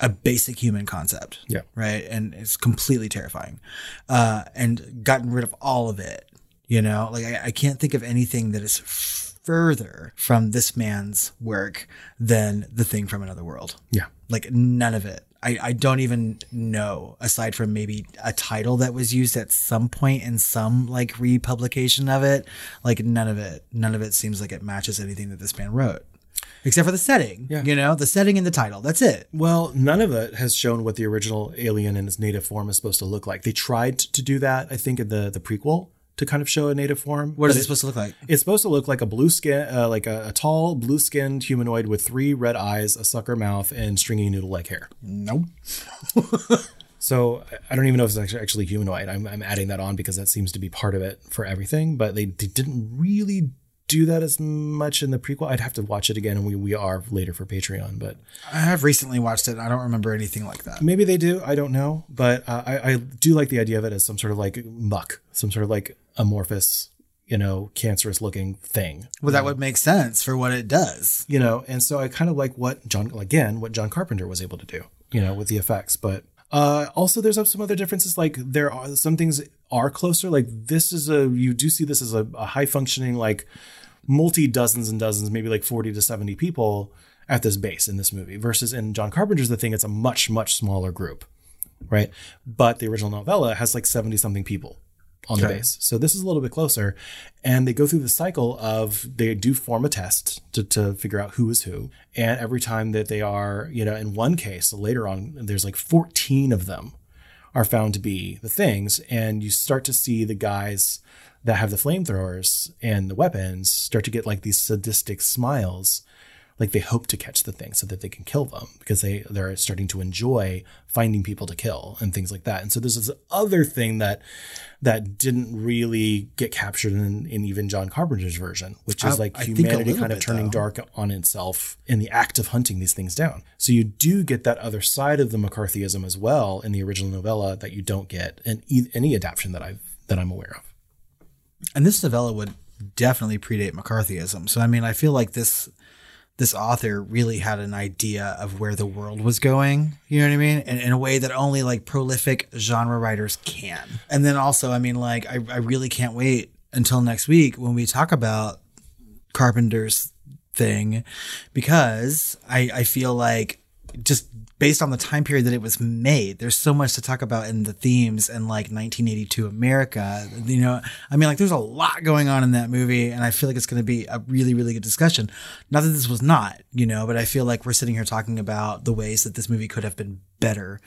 a basic human concept. Yeah. Right. And it's completely terrifying. Uh, and gotten rid of all of it. You know, like I, I can't think of anything that is further from this man's work than the thing from another world. Yeah. Like none of it. I, I don't even know, aside from maybe a title that was used at some point in some like republication of it. Like none of it, none of it seems like it matches anything that this man wrote. Except for the setting. Yeah. You know, the setting and the title. That's it. Well, none of it has shown what the original alien in its native form is supposed to look like. They tried to do that, I think, in the the prequel to kind of show a native form. What is it supposed to look like? It's supposed to look like a blue skin, uh, like a, a tall, blue-skinned humanoid with three red eyes, a sucker mouth, and stringy noodle-like hair. Nope. (laughs) So I- don't even know if it's actually, actually humanoid. I'm, I'm adding that on because that seems to be part of it for everything. But they, they didn't really do that as much in the prequel. I'd have to watch it again, and we, we are later for Patreon. But I have recently watched it. I don't remember anything like that. maybe they do. I don't know. But uh, I, I do like the idea of it as some sort of like muck, some sort of like amorphous you know, cancerous looking thing. Well, that would make sense for what it does. You know, and so I kind of like what John, again, what John Carpenter was able to do, you know, with the effects. But uh, also, there's some other differences. Like there are some things are closer. Like this is a, you do see this as a, a high functioning, like multi dozens and dozens, maybe like 40 to 70 people at this base in this movie versus in John Carpenter's The Thing, it's a much, much smaller group, right? But the original novella has like 70 something people on the base. So this is a little bit closer. And they go through the cycle of they do form a test to, to figure out who is who. And every time that they are, you know, in one case, later on, there's like 14 of them are found to be the things. And you start to see the guys that have the flamethrowers and the weapons start to get like these sadistic smiles like they hope to catch the thing so that they can kill them because they they're starting to enjoy finding people to kill and things like that and so there's this other thing that that didn't really get captured in, in even john carpenter's version which is I- like I humanity kind of bit, turning though. dark on itself in the act of hunting these things down so you do get that other side of the mccarthyism as well in the original novella that you don't get in e- any adaptation that i've that i'm aware of And this novella would definitely predate McCarthyism. So I mean, I feel like this this author really had an idea of where the world was going. You know what I mean? And in a way that only like prolific genre writers can. And then also, I mean, like I, I really can't wait until next week when we talk about Carpenter's thing because I, I feel like just based on the time period that it was made, there's so much to talk about in the themes and like 1982 America. You know, I mean, like there's a lot going on in that movie, and I feel like it's going to be a really, really good discussion. Not that this was not, you know, but I feel like we're sitting here talking about the ways that this movie could have been better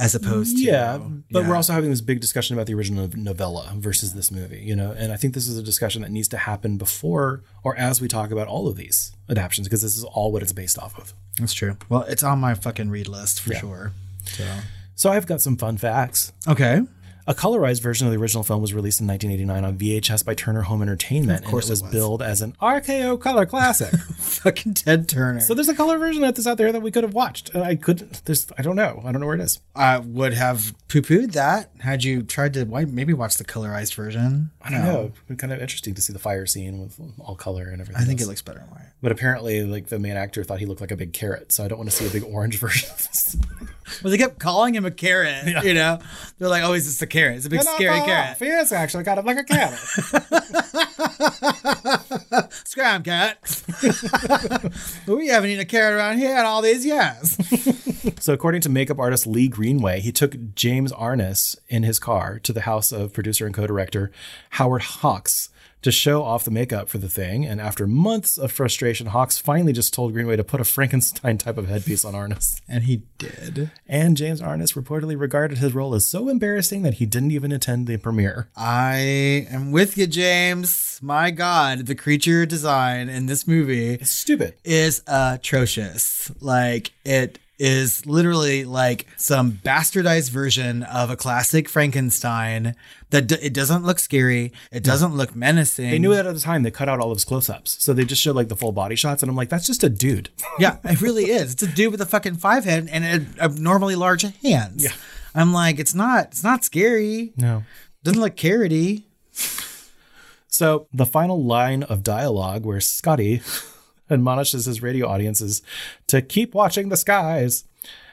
as opposed to. yeah but we're also having this big discussion about the original novella versus this movie you know and i think this is a discussion that needs to happen before or as we talk about all of these adaptions because this is all what it's based off of That's true. Well, it's on my fucking read list for Yeah. sure. So. so i've got some fun facts Okay. A colorized version of the original film was released in 1989 on VHS by Turner Home Entertainment, Of course and it was, it was. billed as an RKO color classic. (laughs) Fucking Ted Turner. so there's a color version of this out there that we could have watched. And I couldn't. There's. I don't know. I don't know where it is. I would have poo-pooed that had you tried to maybe watch the colorized version. I don't know. Um, It'd be kind of interesting to see the fire scene with all color and everything. I think it looks better in white. But apparently, like the main actor thought he looked like a big carrot, so I don't want to see a big orange (laughs) version of this. Well, they kept calling him a carrot. You know, they're like, "Oh, he's just a carrot. It's a big scary carrot." He is actually kind of like a carrot. (laughs) Scram cat. we haven't eaten a carrot around here in all these years. (laughs) So, according to makeup artist Lee Greenway, he took James Arness in his car to the house of producer and co director Howard Hawks to show off the makeup for the thing. And after months of frustration, Hawks finally just told Greenway to put a Frankenstein type of headpiece on Arness. (laughs) And he did. And James Arness reportedly regarded his role as so embarrassing that he didn't even attend the premiere. I am with you, James. My God, the creature design in this movie It's stupid. is atrocious. Like it is literally like some bastardized version of a classic Frankenstein that d- it doesn't look scary. It doesn't look menacing. They knew that at the time. They cut out all of his close ups. So they just showed like the full body shots. And I'm like, that's just a dude. (laughs) Yeah, it really is. It's a dude with a fucking five head and abnormally large hands. Yeah. I'm like, it's not, it's not scary. No. Doesn't look carroty. So the final line of dialogue where Scotty (laughs) admonishes his radio audiences to keep watching the skies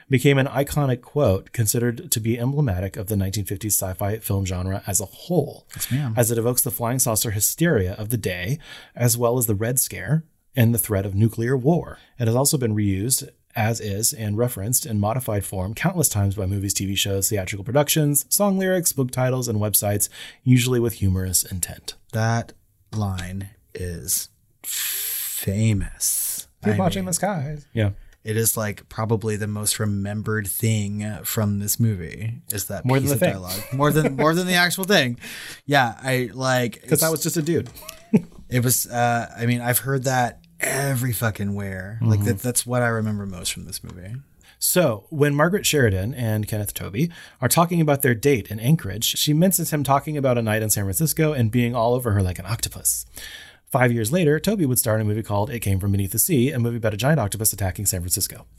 became an iconic quote considered to be emblematic of the 1950s sci-fi film genre as a whole ma'am. as it evokes the flying saucer hysteria of the day as well as the red scare and the threat of nuclear war it has also been reused as is and referenced in modified form countless times by movies tv shows theatrical productions song lyrics book titles and websites usually with humorous intent That line is famous. Keep I watching mean, the skies. Yeah. It is like probably the most remembered thing from this movie. Is that More than piece the of thing. dialogue more than more than the actual thing? Yeah, I like Because that was just a dude. (laughs) it was. Uh, I mean, I've heard that every fucking where. Mm-hmm. Like that. That's what I remember most from this movie. So, when Margaret Sheridan and Kenneth Tobey are talking about their date in Anchorage, she mentions him talking about a night in San Francisco and being all over her like an octopus. Five years later, Tobey would star in a movie called It Came From Beneath the Sea, a movie about a giant octopus attacking San Francisco. (laughs)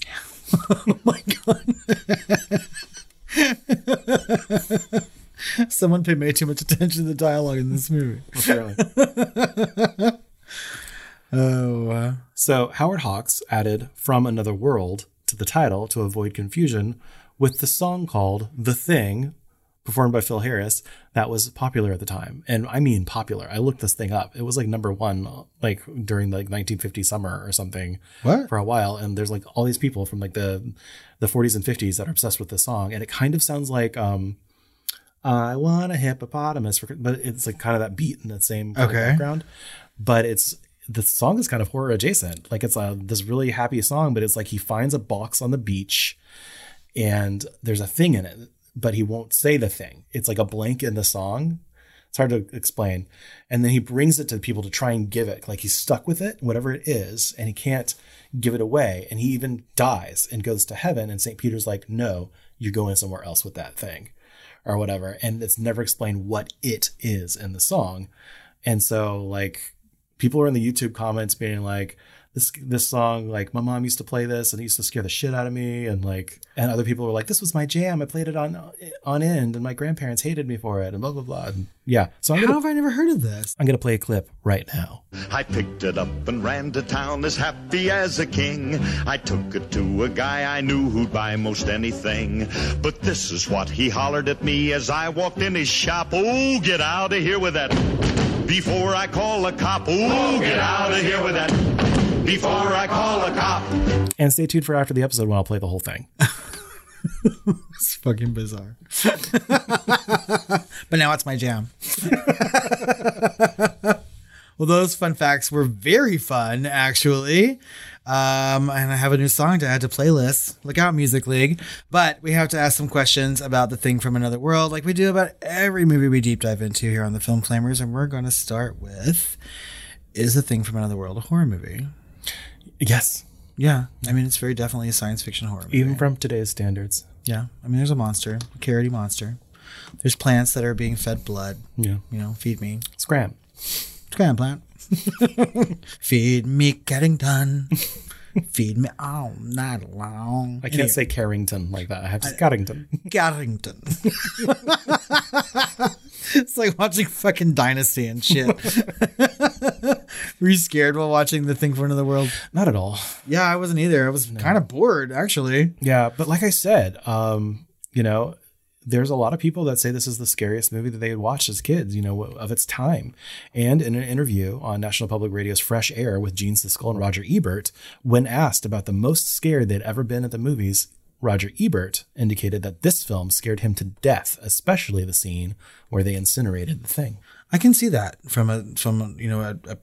Oh my god. (laughs) Someone paid way too much attention to the dialogue in this movie. (laughs) Oh, uh, So Howard Hawks added From Another World to the title to avoid confusion with the song called The Thing, performed by Phil Harris, that was popular at the time. And I mean popular. I looked this thing up. It was like number one, like during the like 1950 summer or something What? for a while. And there's like all these people from like the the 40s and 50s that are obsessed with this song. And it kind of sounds like um I want a hippopotamus, for, but it's like kind of that beat in the same Okay. background. But it's the song is kind of horror adjacent. Like it's a this really happy song, but it's like he finds a box on the beach, and there's a thing in it, but he won't say the thing. It's like a blank in the song. It's hard to explain. And then he brings it to people to try and give it. Like he's stuck with it, whatever it is, and he can't give it away. And he even dies and goes to heaven. And St. Peter's like, no, you're going somewhere else with that thing or whatever. And it's never explained what it is in the song. And so like people are in the YouTube comments being like, this this song, like my mom used to play this and it used to scare the shit out of me. And like and other people were like, This was my jam. I played it on on end and my grandparents hated me for it and blah blah blah. And yeah. So I'm how gonna have I never heard of this? I'm gonna play a clip right now. I picked it up and ran to town as happy as a king. I took it to a guy I knew who'd buy most anything. But this is what he hollered at me as I walked in his shop. Oh, get out of here with that. Before I call a cop. Oh, get out of here with that. Before I call a cop. And stay tuned for after the episode when I'll play the whole thing. (laughs) It's fucking bizarre. (laughs) but now it's my jam. (laughs) well, those fun facts were very fun, actually. Um, and I have a new song to add to playlist. Look out, Music League. But we have to ask some questions about the thing from another world, like we do about every movie we deep dive into here on the Film Flamers. And we're going to start with Is the Thing from Another World a horror movie? Yes. Yeah. I mean, it's very definitely a science fiction horror movie. Even from today's standards. Yeah, I mean, there's a monster, a carroty monster. There's plants that are being fed blood. Yeah. You know, feed me, Scram. scram plant. (laughs) feed me, getting done. (laughs) feed me all night long. I can't say Carrington like that. I have to say Carrington. Garrington. (laughs) it's like watching fucking Dynasty and shit. (laughs) Were you scared while watching The Thing from Another World? Not at all. Yeah, I wasn't either. I was kind of bored, actually. Yeah, but like I said, um, you know, there's a lot of people that say this is the scariest movie that they had watched as kids, you know, of its time. And in an interview on National Public Radio's Fresh Air with Gene Siskel and Roger Ebert, when asked about the most scared they'd ever been at the movies, Roger Ebert indicated that this film scared him to death, especially the scene where they incinerated the thing. I can see that from a from you know a, a,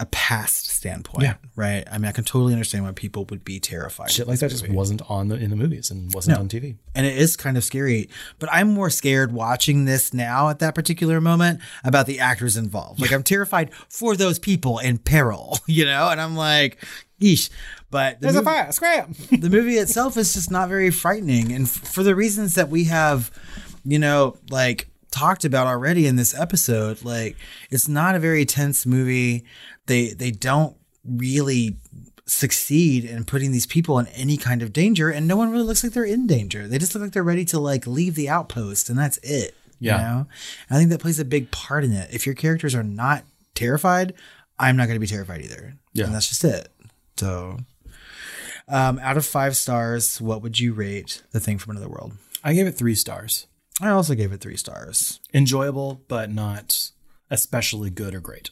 a past standpoint, Yeah. right? I mean, I can totally understand why people would be terrified. Shit like that just wasn't on the in the movies and wasn't No. on TV. and it is kind of scary. But I'm more scared watching this now at that particular moment about the actors involved. Like I'm terrified for those people in peril, (laughs) you know. And I'm like, yeesh. But the movie- fire, scram. (laughs) the movie itself is just not very frightening and f- for the reasons that we have you know like talked about already in this episode like it's not a very tense movie they they don't really succeed in putting these people in any kind of danger and no one really looks like they're in danger they just look like they're ready to like leave the outpost and that's it Yeah. you know i think that plays a big part in it if your characters are not terrified i'm not going to be terrified either Yeah. and that's just it so um, out of five stars, what would you rate The Thing from Another World? I gave it three stars. I also gave it three stars. Enjoyable, but not especially good or great.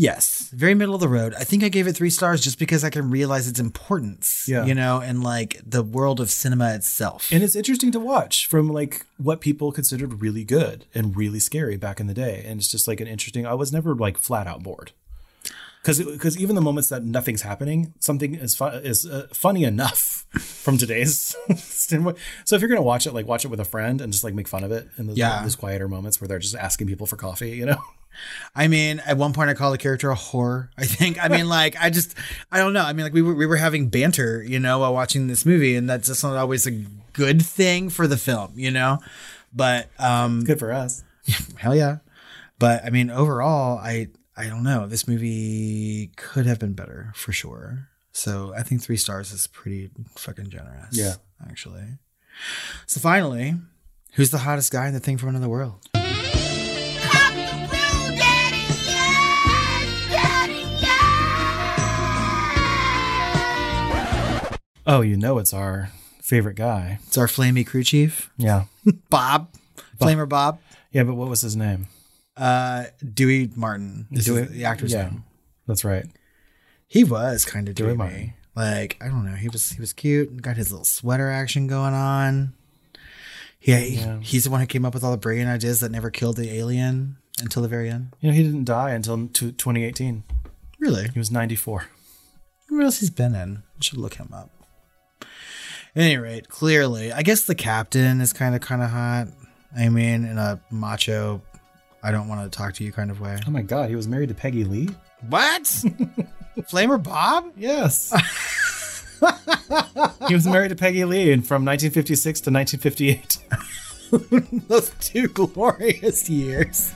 Yes, very middle of the road. I think I gave it three stars just because I can realize its importance, Yeah. you know, and like the world of cinema itself. And it's interesting to watch from like what people considered really good and really scary back in the day. And it's just like an interesting. I was never like flat out bored. Because because even the moments that nothing's happening, something is fu- is uh, funny enough (laughs) from today's (laughs) standpoint. So if you're gonna watch it, like watch it with a friend and just like make fun of it in those, Yeah. those quieter moments where they're just asking people for coffee, you know. I mean, at one point I called the character a whore. I think. I mean, like, I just, I don't know. I mean, like, we were we were having banter, you know, while watching this movie, and that's just not always a good thing for the film, you know. But um, Good for us. (laughs) hell yeah. But I mean, overall, I I don't know. This movie could have been better for sure. So I think three stars is pretty fucking generous. Yeah. actually. So finally, Who's the hottest guy in the thing from another world? Oh, you know it's our favorite guy. It's our flamey crew chief, Yeah. (laughs) Bob, Flamer Bob, Yeah, but what was his name? Uh, Dewey Martin. Dewey- is the actor's yeah. name. That's right. He was kind of Dewey Dewey Martin. Like I don't know, he was he was cute. And got his little sweater action going on. Yeah, he- Yeah. he's the one who came up with all the brilliant ideas that never killed the alien until the very end. You know, he didn't die until t- 2018. Really? He was 94. What else he's been in? I should look him up. At any rate, clearly, I guess the captain is kind of kind of hot. I mean, in a macho, I don't want to talk to you kind of way. Oh my god, he was married to Peggy Lee? What? (laughs) Flamer Bob? Yes. (laughs) he was married to Peggy Lee and from 1956 to 1958. (laughs) Those two glorious years.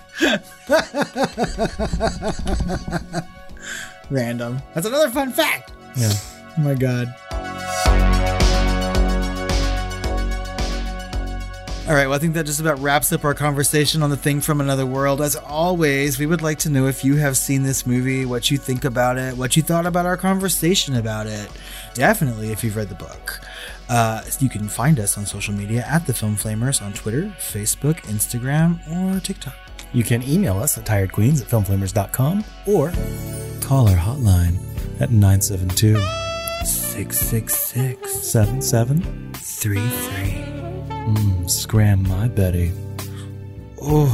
Random. That's another fun fact. Yeah. Oh my god. All right, well, I think that just about wraps up our conversation on the thing from another world. As always, we would like to know if you have seen this movie, what you think about it, what you thought about our conversation about it. Definitely, if you've read the book. Uh, you can find us on social media at the Film Flamers on Twitter, Facebook, Instagram, or TikTok. You can email us at tiredqueens at filmflamers.com or call our hotline at 972 666 7733. Mmm, scram my Betty. Oh,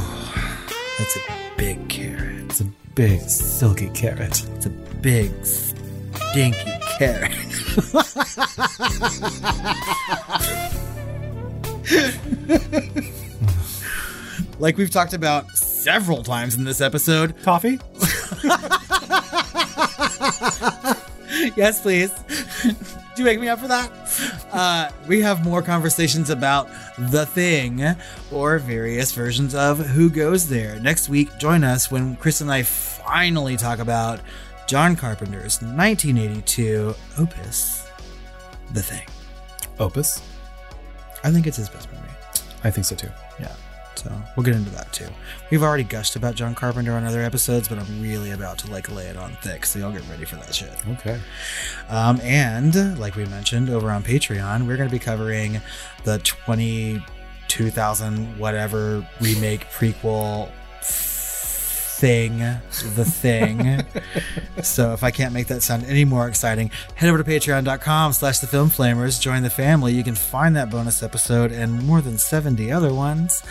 that's a big carrot. It's a big, silky carrot. It's a big, stinky carrot. (laughs) like we've talked about several times in this episode. Coffee? (laughs) yes, please. You wake me up for that? Uh, we have more conversations about The Thing or various versions of Who Goes There. Next week, join us when Chris and I finally talk about John Carpenter's 1982 opus, The Thing. Opus? I think it's his best movie. I think so too. Yeah. So we'll get into that too. We've already gushed about John Carpenter on other episodes, but I'm really about to like lay it on thick, so y'all get ready for that shit. Okay. Um, and like we mentioned over on Patreon, we're going to be covering the 22,000 whatever remake prequel thing, the thing. (laughs) so if I can't make that sound any more exciting, head over to patreon.com slash the film flamers, join the family. You can find that bonus episode and more than 70 other ones.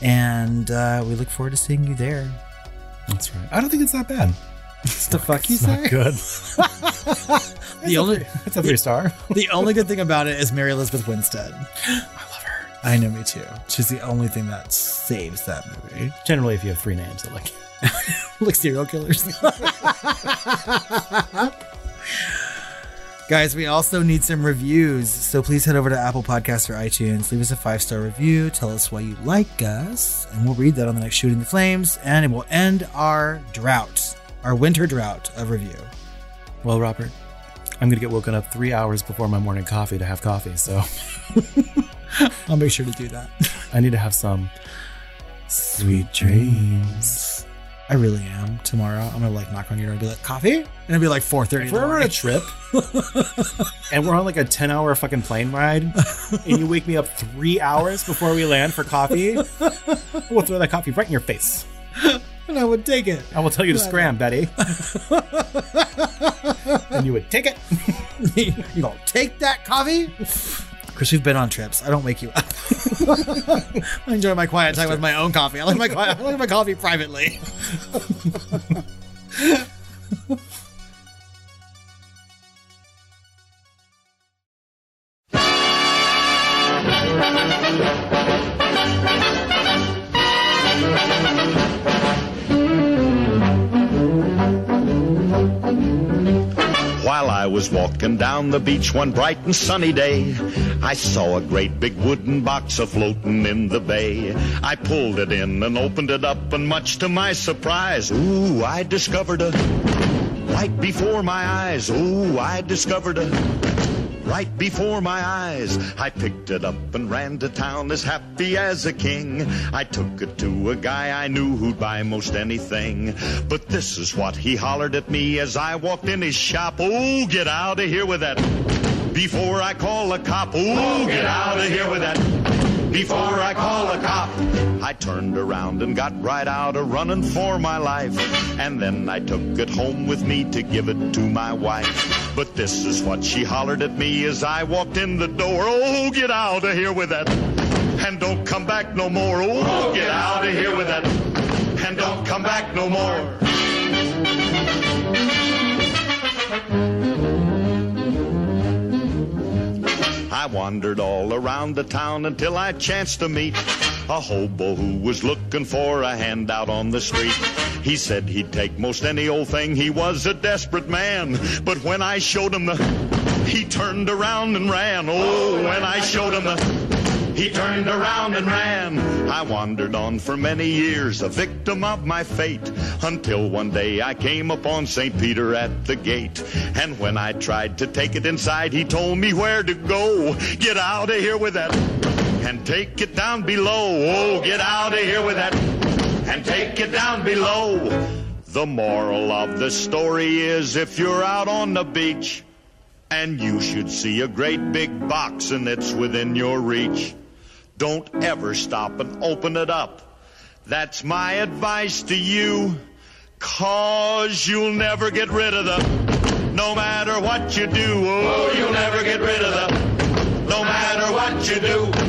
And uh, we look forward to seeing you there. That's right. I don't think it's that bad. It's the fuck you It's say? not good. (laughs) The only It's a three star. (laughs) the only good thing about it is Mary Elizabeth Winstead. (gasps) I love her. I know, me too. She's the only thing that saves that movie. Generally, if you have three names, I like. (laughs) like serial killers. (laughs) Guys, we also need some reviews. So please head over to Apple Podcasts or iTunes. Leave us a five star review. Tell us why you like us. And we'll read that on the next Shooting the Flames. And it will end our drought, our winter drought of review. Well, Robert, I'm going to get woken up three hours before my morning coffee to have coffee, so (laughs) I'll make sure to do that. I need to have some sweet dreams. I really am. Tomorrow, I'm gonna like knock on your door and be like, "Coffee," and it'll be like 4:30. If we're on a trip (laughs) and we're on like a 10 hour fucking plane ride and you wake me up three hours before we land for coffee, we'll throw that coffee right in your face. and I would take it. I will tell you to scram, Betty. (laughs) and you would take it. (laughs) you gonna take that coffee? Chris, we've been on trips. I don't wake you up. (laughs) I enjoy my quiet time with my own coffee. I like my quiet, I like my coffee privately. (laughs) I was walking down the beach one bright and sunny day, I saw a great big wooden box a floating in the bay. I pulled it in and opened it up, and much to my surprise, ooh, I discovered a right before my eyes. Ooh, I discovered a right before my eyes. I picked it up and ran to town as happy as a king. I took it to a guy I knew who'd buy most anything. But this is what he hollered at me as I walked in his shop. Oh, get out of here with that. Before I call a cop. Oh, get out of here with that before I call a cop. I turned around and got right out a running for my life. And then I took it home with me to give it to my wife. But this is what she hollered at me as I walked in the door. Oh, get out of here with that. And don't come back no more. Oh, get out of here with that. And don't come back no more. I wandered all around the town until I chanced to meet a hobo who was looking for a handout on the street. He said he'd take most any old thing. He was a desperate man. But when I showed him the, he turned around and ran. Oh, when I showed him the, he turned around and ran. I wandered on for many years, a victim of my fate, until one day I came upon St. Peter at the gate. And when I tried to take it inside, he told me where to go. Get out of here with that and take it down below. Oh, get out of here with that and take it down below. The moral of the story is if you're out on the beach and you should see a great big box and it's within your reach, don't ever stop and open it up. That's my advice to you, cause you'll never get rid of them. No matter what you do, oh, you'll never get rid of them. No matter what you do.